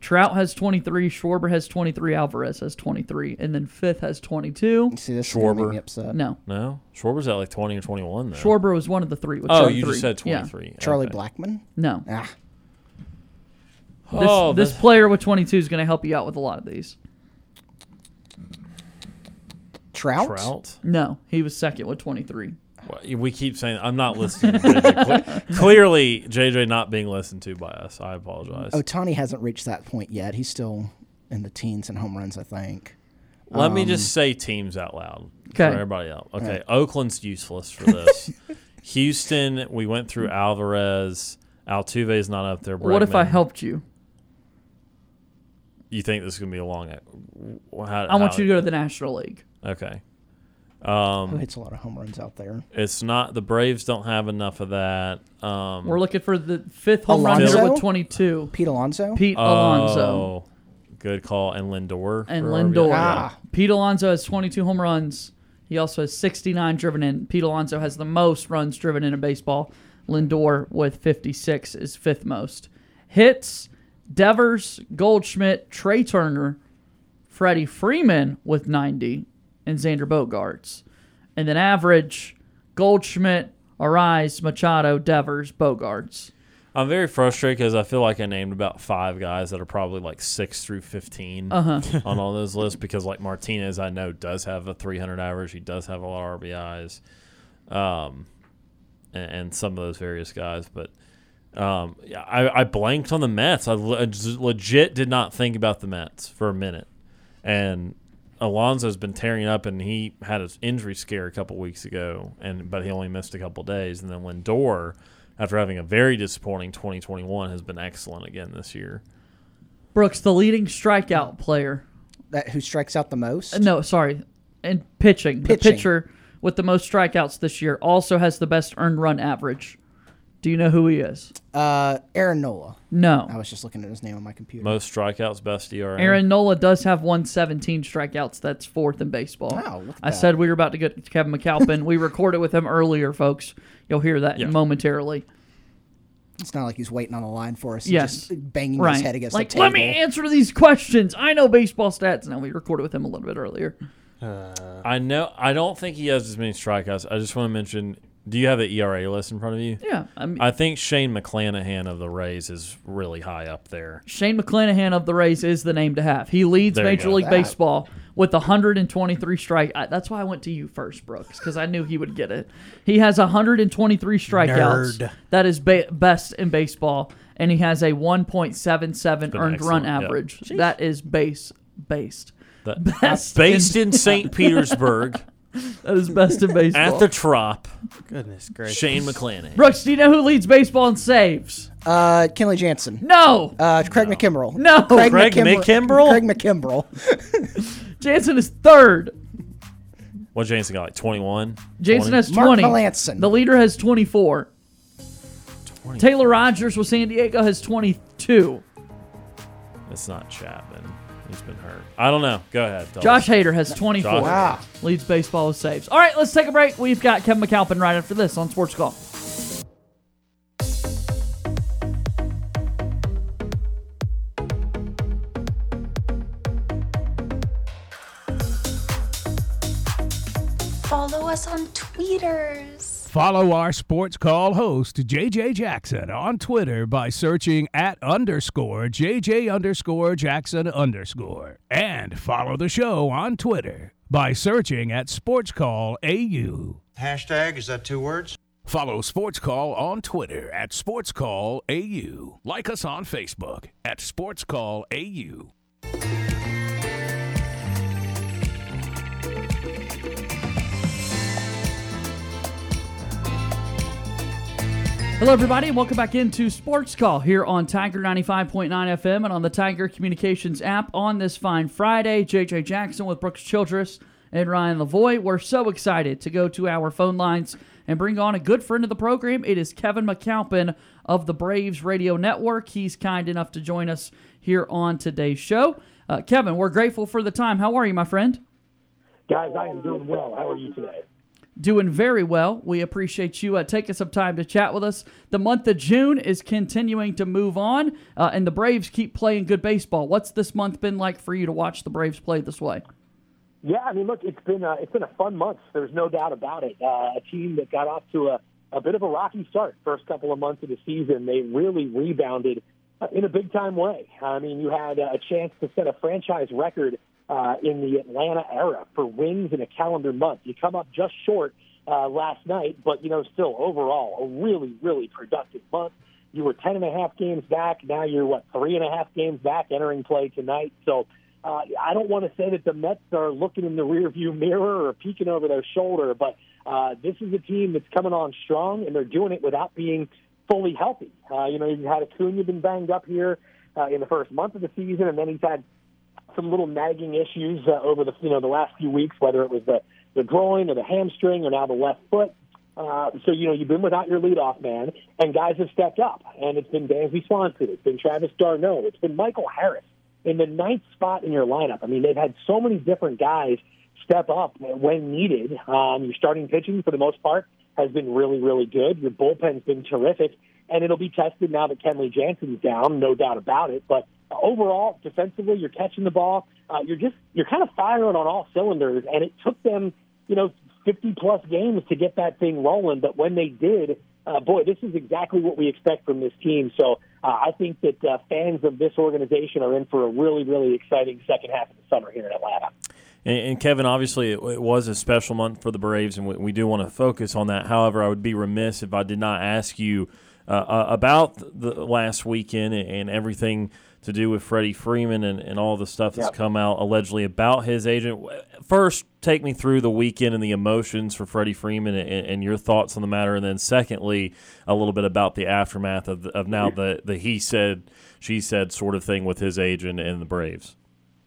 B: Trout has 23, Schwarber has 23, Alvarez has 23, and then fifth has 22.
L: See, this is
E: Schwarber.
L: me upset.
B: No.
E: No, Schwarber's at like 20 or 21 though.
B: Schwarber was one of the three. With
E: Oh,
B: Charlie
E: you just
B: three.
E: said
B: Yeah.
E: 23.
L: Charlie
E: Okay.
L: Blackmon.
B: No.
L: Ah,
B: This,
E: Oh,
B: this
E: that-
B: player with 22 is going to help you out with a lot of these.
L: Trout.
E: Trout.
B: No, he was second with 23.
E: Well, We keep saying I'm not listening. to JJ. Clearly, JJ not being listened to by us. I apologize.
L: Ohtani hasn't reached that point yet. He's still in the teens and home runs, I think.
E: Let me
L: Um,
E: just say teams out loud
B: Okay.
E: for everybody else. Okay,
L: Alright.
E: Oakland's useless for this. Houston, we went through Alvarez. Altuve's not up there.
B: What if I helped you?
E: You think this is gonna be a long? How,
B: I want you to go to the National League.
E: Okay.
L: Who
E: Um,
L: hits a lot of home runs out there?
E: it's not the Braves don't have enough of that. Um,
B: We're looking for the fifth home run hitter
L: Alonso?
B: with 22.
L: Pete Alonso.
B: Pete Alonso.
E: oh, good call. And Lindor
B: and
E: for
B: Lindor.
E: RBI.
L: Ah.
B: Pete Alonso has 22 home runs. He also has 69 driven in. Pete Alonso has the most runs driven in in baseball. Lindor with 56 is fifth most. Hits, Devers, Goldschmidt, Trea Turner, Freddie Freeman with 90, and Xander Bogaerts. And then average, Goldschmidt, Arraez, Machado, Devers, Bogaerts.
E: I'm very frustrated because I feel like I named about five guys that are probably like six through 15
B: Uh-huh.
E: on all those lists because like Martinez, I know does have a 300 average. He does have a lot of RBIs, um, and, and some of those various guys. But um, yeah, I, I blanked on the Mets. I le- legit did not think about the Mets for a minute, and Alonso's been tearing up, and he had an injury scare a couple weeks ago, and but he only missed a couple days. And then Lindor, after having a very disappointing 2021, has been excellent again this year.
B: Brooks, the leading strikeout player.
L: That who strikes out the most?
B: Uh, No, sorry. And pitching. The
L: Pitching.
B: pitcher with the most strikeouts this year also has the best earned run average. Do you know who he is?
L: Uh, Aaron Nola.
B: No.
L: I was just looking at his name on my computer.
E: Most strikeouts, best ERA.
B: Aaron Nola does have 117 strikeouts. That's fourth in baseball.
L: Wow, look at
B: I
L: that.
B: said we were about to get to Kevin McAlpin. we recorded with him earlier, folks. You'll hear that
E: Yeah.
B: momentarily.
L: It's not like he's waiting on the line for us. He's
B: Yes.
L: just banging
B: right.
L: his head against
B: like,
L: the table.
B: let me answer these questions. I know baseball stats. Now we recorded with him a little bit earlier.
E: I know. I don't think he has as many strikeouts. I just want to mention. Do you have the ERA list in front of you?
B: Yeah, I mean,
E: I think Shane McClanahan of the Rays is really high up there.
B: Shane McClanahan of the Rays is the name to have. He leads
E: There
B: Major. League
E: That-
B: Baseball with 123 strike. I, that's why I went to you first, Brooks, because I knew he would get it. He has 123 strikeouts.
D: Nerd.
B: That is ba- best in baseball, and he has a 1.77 earned run
E: excellent, yeah.
B: average. That is base based.
E: That,
B: Best
E: based in St. Petersburg
B: That is best in baseball.
E: at the Trop.
D: Goodness gracious.
E: Shane McClanahan.
B: Brooks, do you know who leads baseball in saves?
L: Uh, Kenley Jansen.
B: No,
L: Uh, Craig McKimbrell.
B: No.
L: Craig,
E: Craig McKimbrell?
L: Craig McKimbrell.
B: Jansen is third.
E: What Jansen got? Like 21?
B: Jason
E: 20?
B: has
L: Mark
B: 20.
L: Melancon.
B: The leader has 24. Taylor Rogers with San Diego has 22.
E: It's not Chapman. He's been hurt. I don't know. Go ahead. tell
B: Josh
E: us.
B: Hader has 24.
E: Josh-
L: Wow.
B: Leads baseball with saves. All right, let's take a break. We've got Kevin McAlpin right after this on Sports Call.
M: Follow us on tweeters.
F: Follow our sports call host, JJ Jackson, on Twitter by searching at underscore JJ underscore Jackson underscore. And follow the show on Twitter by searching at Sports Call AU.
N: Hashtag, is that two words?
F: Follow Sports Call on Twitter at Sports Call AU. Like us on Facebook at Sports Call AU.
B: Hello, everybody, and welcome back into Sports Call here on Tiger 95.9 FM and on the Tiger Communications app on this fine Friday. JJ Jackson with Brooks Childress and Ryan Lavoie. We're so excited to go to our phone lines and bring on a good friend of the program. It is Kevin McAlpin of the Braves Radio Network. He's kind enough to join us here on today's show. Uh, Kevin, we're grateful for the time. How are you, my friend?
O: Guys, I am doing well. How are you today?
B: Doing very well. We appreciate you uh, taking some time to chat with us. The month of June is continuing to move on, uh, and the Braves keep playing good baseball. What's this month been like for you to watch the Braves play this way?
O: Yeah, I mean, look, it's been a, it's been a fun month. There's no doubt about it. Uh, a team that got off to a, a bit of a rocky start first couple of months of the season. They really rebounded uh, in a big time way. I mean, you had a chance to set a franchise record uh, in the Atlanta era for wins in a calendar month. You come up just short uh, last night, but you know, still overall a really, really productive month. You were ten and a half games back. Now you're what three and a half games back entering play tonight. So uh, I don't want to say that the Mets are looking in the rearview mirror or peeking over their shoulder, but uh, this is a team that's coming on strong, and they're doing it without being fully healthy. Uh, you know, you had Acuna been banged up here uh, in the first month of the season, and then he's had some little nagging issues uh, over the you know the last few weeks, whether it was the the groin or the hamstring or now the left foot. Uh, so you know you've been without your leadoff man, and guys have stepped up, and it's been Dansby Swanson, it's been Travis d'Arnaud, it's been Michael Harris in the ninth spot in your lineup. I mean, they've had so many different guys step up when needed. Um, your starting pitching, for the most part, has been really, really good. Your bullpen's been terrific, and it'll be tested now that Kenley Jansen's down, no doubt about it. But overall, defensively, you're catching the ball. Uh, you're just you're kind of firing on all cylinders, and it took them, you know, 50 plus games to get that thing rolling. But when they did, uh, boy, this is exactly what we expect from this team. So uh, I think that uh, fans of this organization are in for a really, really exciting second half of the summer here in Atlanta.
E: And, and Kevin, obviously, it, it, was a special month for the Braves, and we, we, do want to focus on that. However, I would be remiss if I did not ask you uh, uh about the last weekend and, and everything to do with Freddie Freeman and, and all the stuff that's yep. come out allegedly about his agent. First, take me through the weekend and the emotions for Freddie Freeman and, and, your thoughts on the matter. And then, secondly, a little bit about the aftermath of, of now the, the he said, she said sort of thing with his agent and the Braves.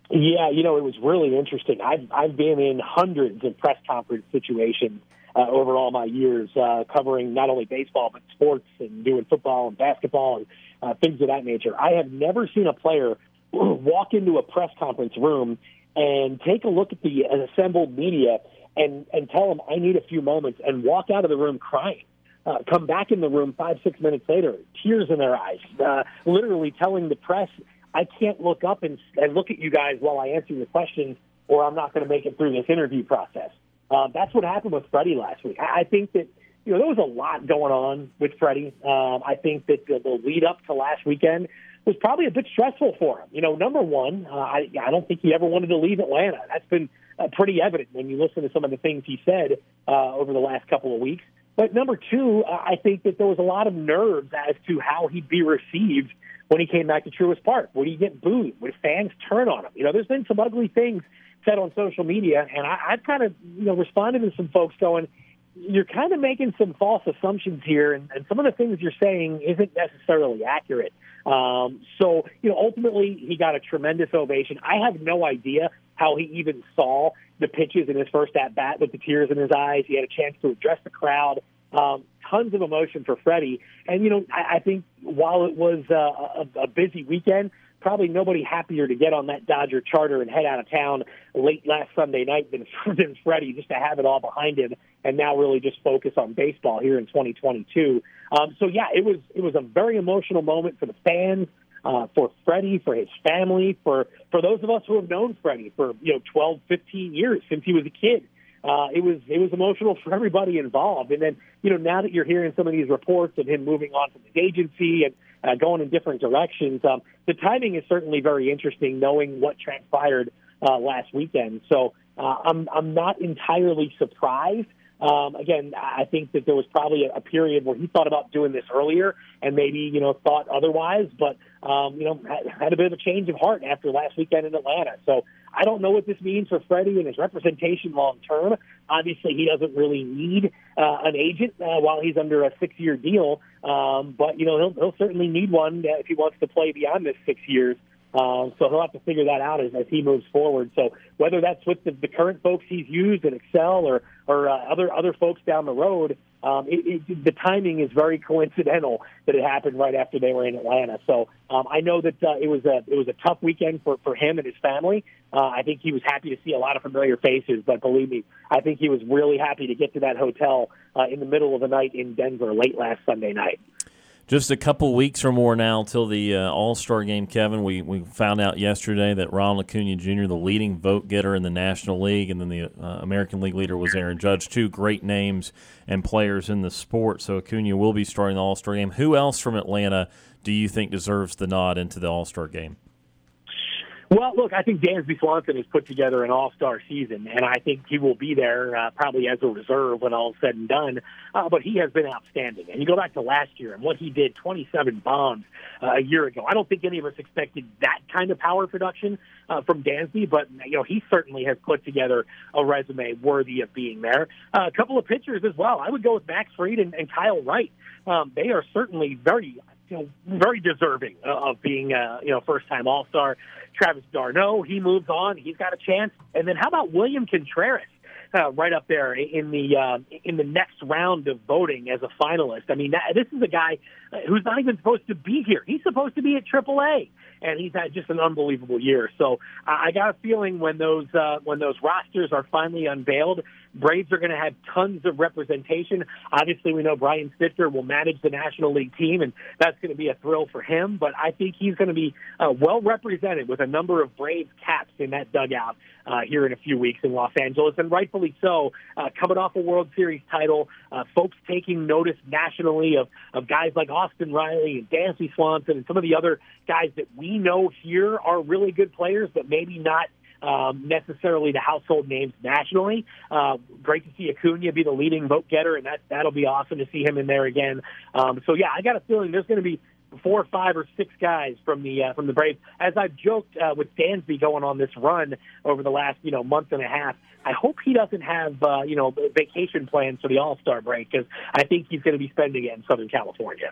O: Yeah, you know, it was really interesting. I've, I've been in hundreds of press conference situations uh, over all my years, uh, covering not only baseball, but sports and doing football and basketball and uh, things of that nature. I have never seen a player walk into a press conference room and take a look at the assembled media and, and tell them, I need a few moments, and walk out of the room crying. Uh, come back in the room five, six minutes later, tears in their eyes, uh, literally telling the press, I can't look up and, and look at you guys while I answer your questions, or I'm not going to make it through this interview process. Uh, that's what happened with Freddie last week. I, I think that you know, there was a lot going on with Freddie. Um, I think that the, the lead up to last weekend was probably a bit stressful for him. You know, number one, uh, I, I don't think he ever wanted to leave Atlanta. That's been uh, pretty evident when you listen to some of the things he said uh, over the last couple of weeks. But number two, uh, I think that there was a lot of nerves as to how he'd be received when he came back to Truist Park. Would he get booed? Would fans turn on him? You know, there's been some ugly things said on social media, and I, I've kind of you know responded to some folks going, you're kind of making some false assumptions here, and, and some of the things you're saying isn't necessarily accurate. Um, so, you know, ultimately, he got a tremendous ovation. I have no idea how he even saw the pitches in his first at bat with the tears in his eyes. He had a chance to address the crowd. Um, tons of emotion for Freddie. And, you know, I, I think while it was uh, a, a busy weekend, probably nobody happier to get on that Dodger charter and head out of town late last Sunday night than, than Freddie, just to have it all behind him and now really just focus on baseball here in 2022. Um, so yeah, it was it was a very emotional moment for the fans, uh, for Freddie, for his family, for for those of us who have known Freddie for you know 12, 15 years since he was a kid. Uh, it was it was emotional for everybody involved. And then you know now that you're hearing some of these reports of him moving on from his agency and uh, going in different directions. Um, the timing is certainly very interesting, knowing what transpired uh, last weekend. So uh, I'm I'm not entirely surprised. Um, again, I think that there was probably a, a period where he thought about doing this earlier and maybe you know thought otherwise, but um, you know had, had a bit of a change of heart after last weekend in Atlanta. So I don't know what this means for Freddie and his representation long term. Obviously, he doesn't really need uh, an agent uh, while he's under a six-year deal, um, but you know he'll, he'll certainly need one if he wants to play beyond this six years. Um, so he'll have to figure that out as, as he moves forward. So whether that's with the, the current folks he's used at Excel or or uh, other other folks down the road, um, it, it, the timing is very coincidental that it happened right after they were in Atlanta. So um, I know that uh, it was a it was a tough weekend for for him and his family. Uh, I think he was happy to see a lot of familiar faces, but believe me, I think he was really happy to get to that hotel uh, in the middle of the night in Denver late last Sunday night.
E: Just a couple weeks or more now until the uh, All Star game, Kevin. We, we found out yesterday that Ronald Acuna Jr., the leading vote getter in the National League, and then the uh, American League leader was Aaron Judge. Two great names and players in the sport. So Acuna will be starting the All Star game. Who else from Atlanta do you think deserves the nod into the All Star game?
O: Well, look, I think Dansby Swanson has put together an all-star season, and I think he will be there uh, probably as a reserve when all said and done. Uh, but he has been outstanding. And you go back to last year and what he did, 27 bombs uh, a year ago. I don't think any of us expected that kind of power production uh, from Dansby, but you know he certainly has put together a resume worthy of being there. Uh, a couple of pitchers as well. I would go with Max Fried and, and Kyle Wright. Um, they are certainly very you know, very deserving of being a you know first time All Star. Travis d'Arnaud, he moves on, he's got a chance. And then how about William Contreras? Uh, right up there in the uh, in the next round of voting as a finalist. I mean, this is a guy who's not even supposed to be here. He's supposed to be at AAA, and he's had just an unbelievable year. So I got a feeling when those uh, when those rosters are finally unveiled, Braves are going to have tons of representation. Obviously, we know Brian Snitker will manage the National League team, and that's going to be a thrill for him. But I think he's going to be uh, well represented with a number of Braves caps in that dugout uh, here in a few weeks in Los Angeles, and rightfully so. Uh, coming off a World Series title, uh, folks taking notice nationally of, of guys like Austin Riley and Dansby Swanson and some of the other guys that we know here are really good players, but maybe not um, necessarily the household names nationally. Uh, great to see Acuna be the leading vote getter, and that that'll be awesome to see him in there again. Um, so yeah, I got a feeling there's going to be four, or five, or six guys from the uh, from the Braves. As I've joked uh, with Dansby going on this run over the last you know month and a half, I hope he doesn't have uh, you know vacation plans for the All Star break because I think he's going to be spending it in Southern California.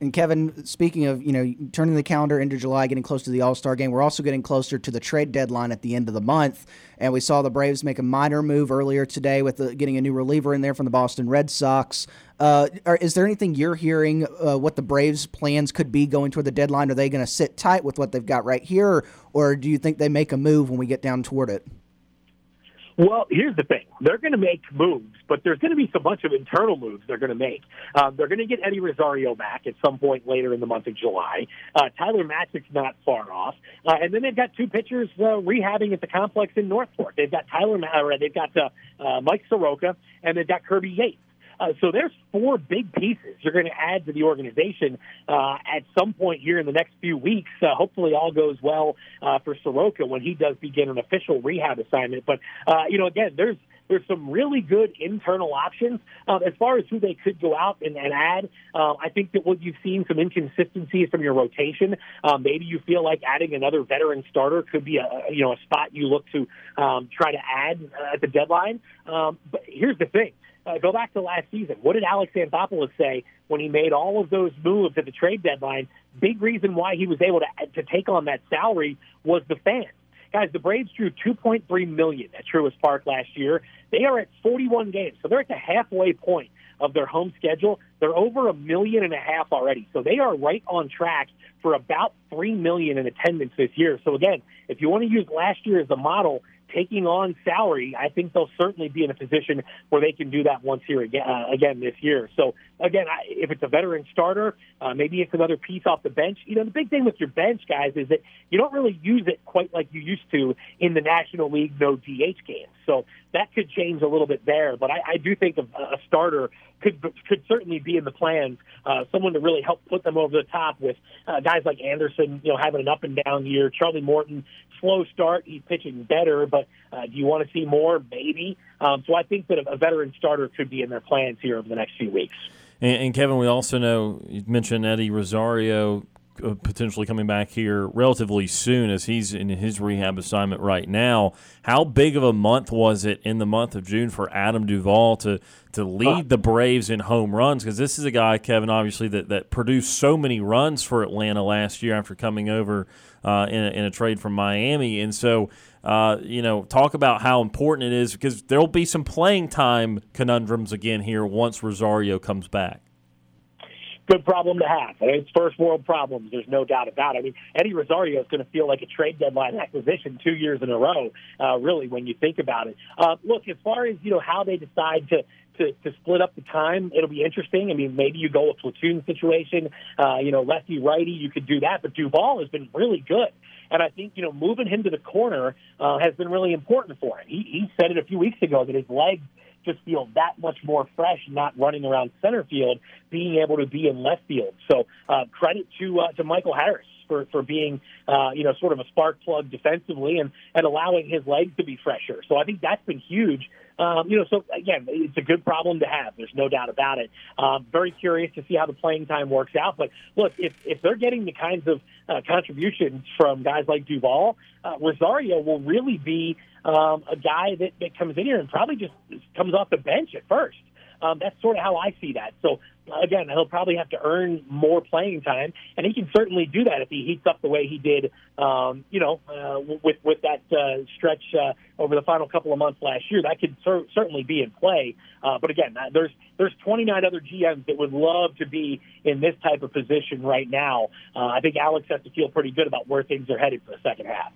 L: And Kevin, speaking of you know turning the calendar into July, getting close to the All Star game, we're also getting closer to the trade deadline at the end of the month. And we saw the Braves make a minor move earlier today with the, getting a new reliever in there from the Boston Red Sox. Uh, are, is there anything you're hearing uh, what the Braves' plans could be going toward the deadline? Are they going to sit tight with what they've got right here, or, or do you think they make a move when we get down toward it?
O: Well, here's the thing. They're going to make moves, but there's going to be some bunch of internal moves they're going to make. Um, they're going to get Eddie Rosario back at some point later in the month of July. Uh, Tyler Matzek's not far off. Uh, and then they've got two pitchers uh, rehabbing at the complex in North Port. They've got Tyler, or they've got uh, uh, Mike Soroka, and they've got Kirby Yates. Uh, so there's four big pieces you're going to add to the organization uh, at some point here in the next few weeks. Uh, hopefully, all goes well uh, for Soroka when he does begin an official rehab assignment. But uh, you know, again, there's there's some really good internal options uh, as far as who they could go out and, and add. Uh, I think that what you've seen some inconsistencies from your rotation. Uh, maybe you feel like adding another veteran starter could be a you know a spot you look to um, try to add uh, at the deadline. Um, but here's the thing. Uh, go back to last season. What did Alex Anthopoulos say when he made all of those moves at the trade deadline? Big reason why he was able to to take on that salary was the fans. Guys, the Braves drew 2.3 million at Truist Park last year. They are at 41 games, so they're at the halfway point of their home schedule. They're over a million and a half already, so they are right on track for about three million in attendance this year. So again, if you want to use last year as a model, taking on salary, I think they'll certainly be in a position where they can do that once here again, uh, again this year. So again, I, if it's a veteran starter, uh, maybe it's another piece off the bench. You know, the big thing with your bench guys is that you don't really use it quite like you used to in the National League no DH games. So that could change a little bit there. But I, I do think a, a starter could could certainly be in the plans. Uh, someone to really help put them over the top with uh, guys like Anderson, you know, having an up and down year. Charlie Morton, slow start, he's pitching better, but uh, do you want to see more? Maybe. Um, so I think that a, veteran starter could be in their plans here over the next few weeks.
E: And, and Kevin, we also know you mentioned Eddie Rosario potentially coming back here relatively soon as he's in his rehab assignment right now. How big of a month was it in the month of June for Adam Duvall to to lead the Braves in home runs? Because this is a guy, Kevin, obviously that, that produced so many runs for Atlanta last year after coming over uh, in, a, in a trade from Miami, and so. Uh, you know, talk about how important it is because there'll be some playing time conundrums again here once Rosario comes back
O: good problem to have. It's first world problems. There's no doubt about it. I mean, Eddie Rosario is going to feel like a trade deadline acquisition two years in a row. Uh, really, when you think about it. Uh, look, as far as you know, how they decide to. To, to split up the time, it'll be interesting. I mean, maybe you go a platoon situation, uh, you know, lefty righty, you could do that. But Duvall has been really good. And I think, you know, moving him to the corner uh, has been really important for him. He, he said it a few weeks ago that his legs just feel that much more fresh, not running around center field, being able to be in left field. So uh, credit to uh, to Michael Harris for for being uh, you know sort of a spark plug defensively and and allowing his legs to be fresher. So I think that's been huge. Um, you know, so again, it's a good problem to have. There's no doubt about it. Um, very curious to see how the playing time works out. But look, if if they're getting the kinds of uh, contributions from guys like Duvall, uh, Rosario will really be um, a guy that, that comes in here and probably just comes off the bench at first. Um, that's sort of how I see that. So again, he'll probably have to earn more playing time, and he can certainly do that if he heats up the way he did, um, you know, uh, with with that uh, stretch uh, over the final couple of months last year. That could cer- certainly be in play. Uh, but again, uh, there's there's 29 other GMs that would love to be in this type of position right now. Uh, I think Alex has to feel pretty good about where things are headed for the second half.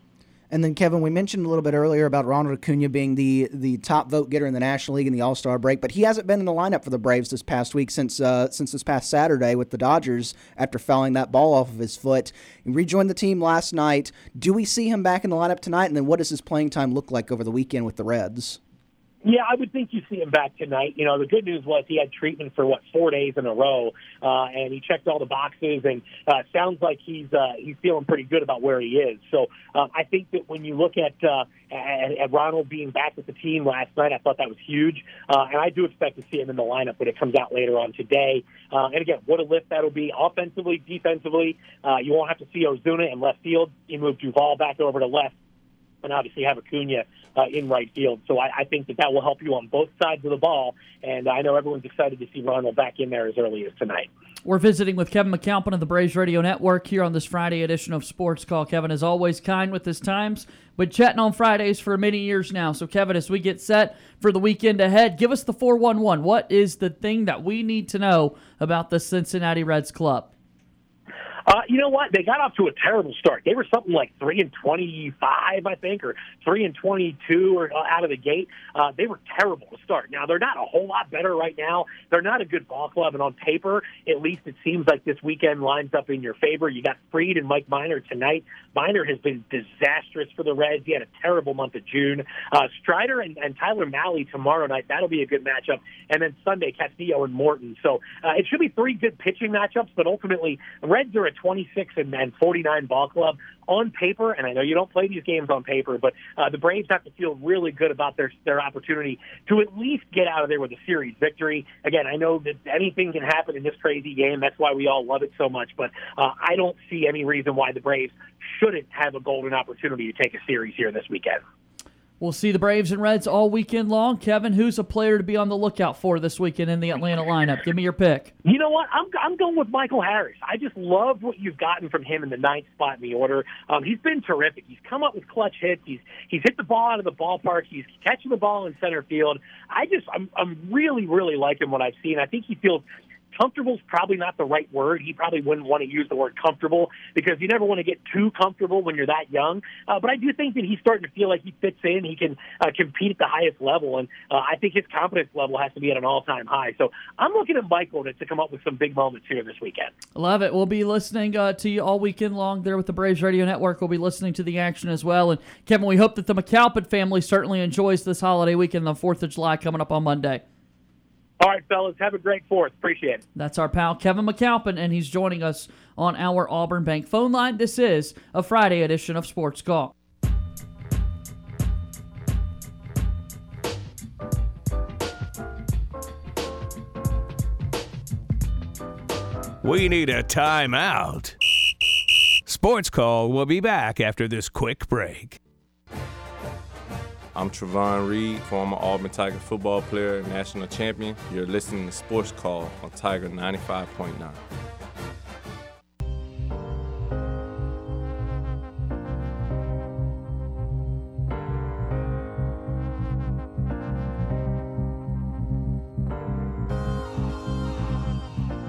L: And then Kevin, we mentioned a little bit earlier about Ronald Acuna being the the top vote getter in the National League in the All Star break, but he hasn't been in the lineup for the Braves this past week since uh, since this past Saturday with the Dodgers after fouling that ball off of his foot. He rejoined the team last night. Do we see him back in the lineup tonight? And then what does his playing time look like over the weekend with the Reds?
O: Yeah, I would think you see him back tonight. You know, the good news was he had treatment for what four days in a row, uh, and he checked all the boxes, and uh, sounds like he's uh, he's feeling pretty good about where he is. So uh, I think that when you look at, uh, at at Ronald being back with the team last night, I thought that was huge, uh, and I do expect to see him in the lineup when it comes out later on today. Uh, and again, what a lift that'll be offensively, defensively. Uh, you won't have to see Ozuna in left field. You move Duvall back over to left and obviously have Acuna uh, in right field. So I, I think that that will help you on both sides of the ball. And I know everyone's excited to see Ronald back in there as early as tonight.
B: We're visiting with Kevin McAlpin of the Braves Radio Network here on this Friday edition of Sports Call. Kevin is always kind with his times, but chatting on Fridays for many years now. So, Kevin, as we get set for the weekend ahead, give us the 411. What is the thing that we need to know about the Cincinnati Reds club?
O: Uh, you know what? They got off to a terrible start. They were something like three and twenty-five, I think, or three and twenty-two, or uh, out of the gate. Uh, they were terrible to start. Now they're not a whole lot better right now. They're not a good ball club, and on paper, at least it seems like this weekend lines up in your favor. You got Fried and Mike Minor tonight. Minor has been disastrous for the Reds. He had a terrible month of June. Uh, Strider and, and Tyler Mahle tomorrow night. That'll be a good matchup. And then Sunday, Castillo and Morton. So uh, it should be three good pitching matchups. But ultimately, Reds are a 26 and, and 49 ball club on paper. And I know you don't play these games on paper, but uh, the Braves have to feel really good about their their opportunity to at least get out of there with a series victory. Again, I know that anything can happen in this crazy game. That's why we all love it so much. But uh, I don't see any reason why the Braves shouldn't have a golden opportunity to take a series here this weekend.
B: We'll see the Braves and Reds all weekend long. Kevin, who's a player to be on the lookout for this weekend in the Atlanta lineup? Give me your pick.
O: You know what? I'm I'm going with Michael Harris. I just love what you've gotten from him in the ninth spot in the order. Um, he's been terrific. He's come up with clutch hits. He's he's hit the ball out of the ballpark. He's catching the ball in center field. I just I'm I'm really really liking what I've seen. I think he feels comfortable is probably not the right word. He probably wouldn't want to use the word comfortable because you never want to get too comfortable when you're that young. Uh, but I do think that he's starting to feel like he fits in. He can uh, compete at the highest level, and uh, I think his confidence level has to be at an all-time high. So I'm looking at Michael to, to come up with some big moments here this weekend.
B: Love it. We'll be listening uh, to you all weekend long there with the Braves Radio Network. We'll be listening to the action as well. And Kevin, we hope that the McAlpin family certainly enjoys this holiday weekend, the 4th of July coming up on Monday.
O: All right, fellas, have a great fourth. Appreciate it.
B: That's our pal Kevin McAlpin, and he's joining us on our Auburn Bank phone line. This is a Friday edition of Sports Call.
F: We need a timeout. Sports Call will be back after this quick break.
P: I'm Trevon Reed, former Auburn Tiger football player, national champion. You're listening to Sports Call on Tiger 95.9.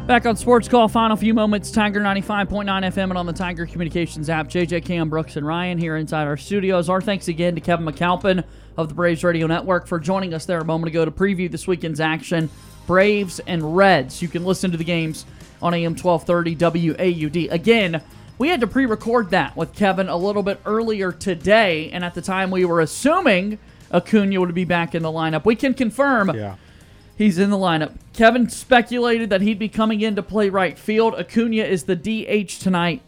B: Back on Sports Call, final few moments. Tiger 95.9 FM and on the Tiger Communications app. JJ Cam Brooks and Ryan here inside our studios. Our thanks again to Kevin McAlpin of the Braves Radio Network for joining us there a moment ago to preview this weekend's action. Braves and Reds. You can listen to the games on AM 1230 WAUD. Again, we had to pre record that with Kevin a little bit earlier today, and at the time we were assuming Acuna would be back in the lineup. We can confirm.
D: Yeah.
B: He's in the lineup. Kevin speculated that he'd be coming in to play right field. Acuna is the DH tonight.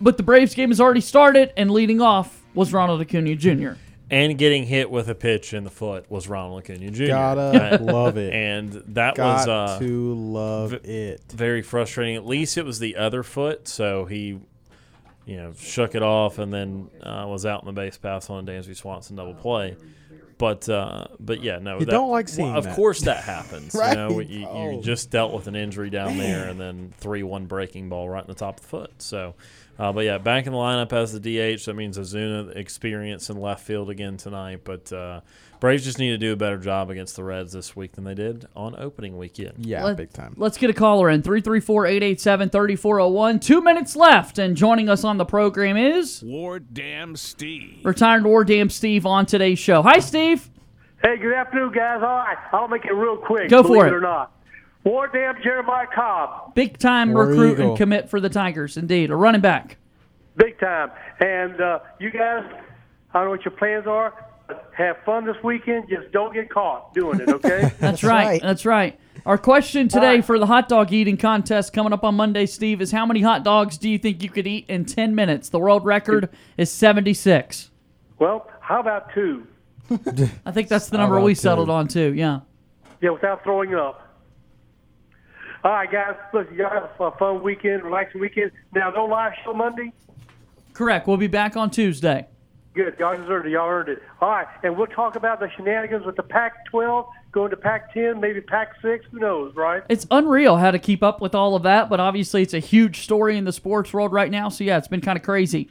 B: But the Braves game has already started, and leading off was Ronald Acuna Jr.
E: And getting hit with a pitch in the foot was Ronald Acuna Jr.
D: Gotta love it.
E: And that
D: Got
E: was uh,
D: to love
E: v-
D: it.
E: very frustrating. At least it was the other foot, so he, you know, shook it off and then uh, was out in the base pass on a Dansby Swanson double play. But uh, but yeah, no,
D: You
E: that-
D: don't like
E: well,
D: seeing
E: of
D: that.
E: course that happens.
D: Right.
E: You know, you, you
D: Oh.
E: just dealt with an injury down there, and then three one breaking ball right in the top of the foot. So, uh, but yeah, back in the lineup as the DH. That means Ozuna experience in left field again tonight. But uh, Braves just need to do a better job against the Reds this week than they did on opening weekend.
D: Yeah,
B: Let-
D: big time.
B: Let's get a caller in 334 887 3401. Two minutes left. And joining us on the program is
F: Ward Dam Steve.
B: retired War Dam Steve on today's show. Hi, Steve.
Q: Hey, good afternoon, guys. All right, I'll make it real quick.
B: Go for
Q: it
B: it.
Q: or not. War Dam Jeremiah Cobb,
B: Big time
Q: War
B: recruit
Q: Eagle.
B: and commit for the Tigers, indeed. A running back.
Q: big time. And uh, you guys, I don't know what your plans are. But Have fun this weekend. Just don't get caught doing it, okay?
B: That's, right. That's right. Our question today for the hot dog eating contest coming up on Monday, Steve, is how many hot dogs do you think you could eat in 10 minutes? The world record is 76.
Q: well, how about two?
B: I think that's the number
Q: about
B: we
Q: two?
B: settled on, too. Yeah.
Q: Yeah, without throwing up. All right, guys. Listen, y'all have a fun weekend, relaxing weekend. Now, no live show Monday.
B: Correct. We'll be back on Tuesday.
Q: Good. Y'all deserved it. Y'all earned it. All right. And we'll talk about the shenanigans with the Pac 12 going to Pac 10, maybe Pac 6. Who knows, right?
B: It's unreal how to keep up with all of that, but obviously it's a huge story in the sports world right now. So, yeah, it's been kind of crazy.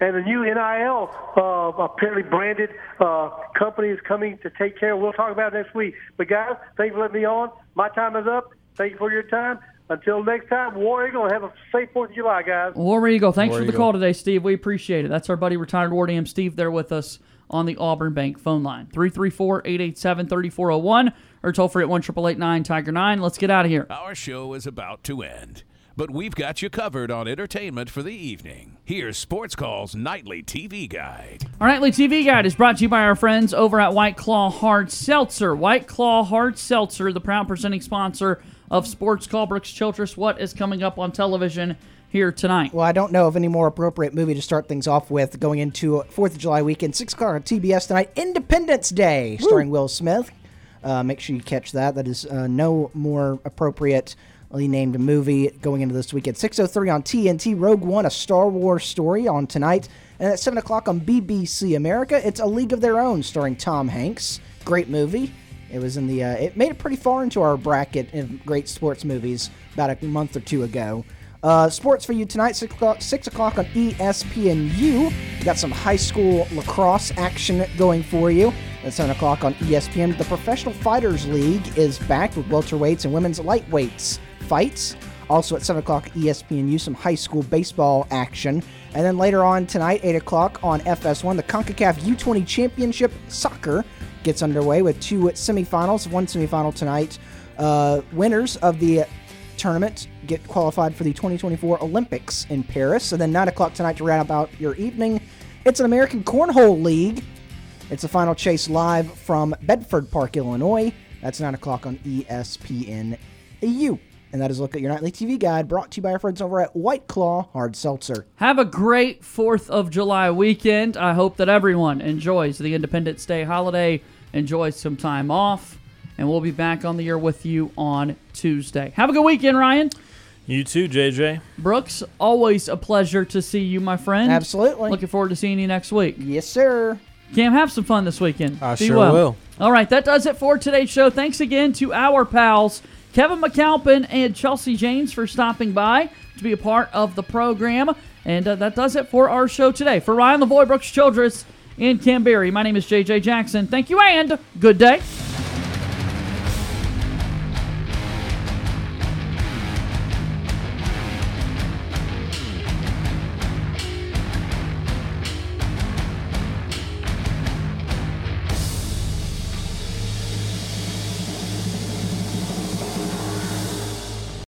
Q: And the new NIL, uh, apparently branded uh, company is coming to take care. We'll talk about it next week. But, guys, thanks for letting me on. My time is up. Thank you for your time. Until next time, War Eagle, have a safe 4th of July, guys.
B: War Eagle, thanks
Q: War
B: for the call today, Steve. We appreciate it. That's our buddy, retired War Dam Steve, there with us on the Auburn Bank phone line. 334 887 3401 or toll free at 1 Tiger 9. Let's get out of here.
F: Our show is about to end, but we've got you covered on entertainment for the evening. Here's Sports Call's nightly TV guide.
B: Our nightly TV guide is brought to you by our friends over at White Claw Hard Seltzer. White Claw Hard Seltzer, the proud presenting sponsor of Sports Call. Brooks Childress, what is coming up on television here tonight?
L: Well, I don't know of any more appropriate movie to start things off with going into Fourth of July weekend. Six o'clock on TBS tonight. Independence Day, starring Will Smith. Uh, make sure you catch that. That is uh, no more appropriately named movie going into this weekend. Six oh three on TNT. Rogue One, a Star Wars story on tonight, and at seven o'clock on BBC America, it's A League of Their Own, starring Tom Hanks. Great movie. It was in the. Uh, it made it pretty far into our bracket of great sports movies about a month or two ago. Uh, sports for you tonight, 6 o'clock, 6 o'clock on ESPNU. Got some high school lacrosse action going for you. At 7 o'clock on ESPN, the Professional Fighters League is back with welterweights and women's lightweights fights. Also at 7 o'clock, ESPNU, some high school baseball action. And then later on tonight, 8 o'clock on FS1, the CONCACAF U20 Championship Soccer gets underway with two semifinals, one semifinal tonight. Uh, winners of the tournament get qualified for the 2024 Olympics in Paris. And then 9 o'clock tonight to round out your evening, it's an American Cornhole League. It's a final chase live from Bedford Park, Illinois. That's 9 o'clock on ESPN EU. And that is a look at your nightly TV guide brought to you by our friends over at White Claw Hard Seltzer.
B: Have a great 4th of July weekend. I hope that everyone enjoys the Independence Day holiday, enjoys some time off, and we'll be back on the air with you on Tuesday. Have a good weekend, Ryan.
E: You too, JJ.
B: Brooks, always a pleasure to see you, my friend.
L: Absolutely.
B: Looking forward to seeing you next week.
L: Yes, sir.
B: Cam, have some fun this weekend.
D: I
B: Be
D: sure
B: well.
D: will.
B: All right, that does it for today's show. Thanks again to our pals, Kevin McAlpin and Chelsea Janes, for stopping by to be a part of the program. And uh, that does it for our show today. For Ryan Lavoy, Brooks Childress, and Cam Berry, my name is JJ Jackson. Thank you and good day.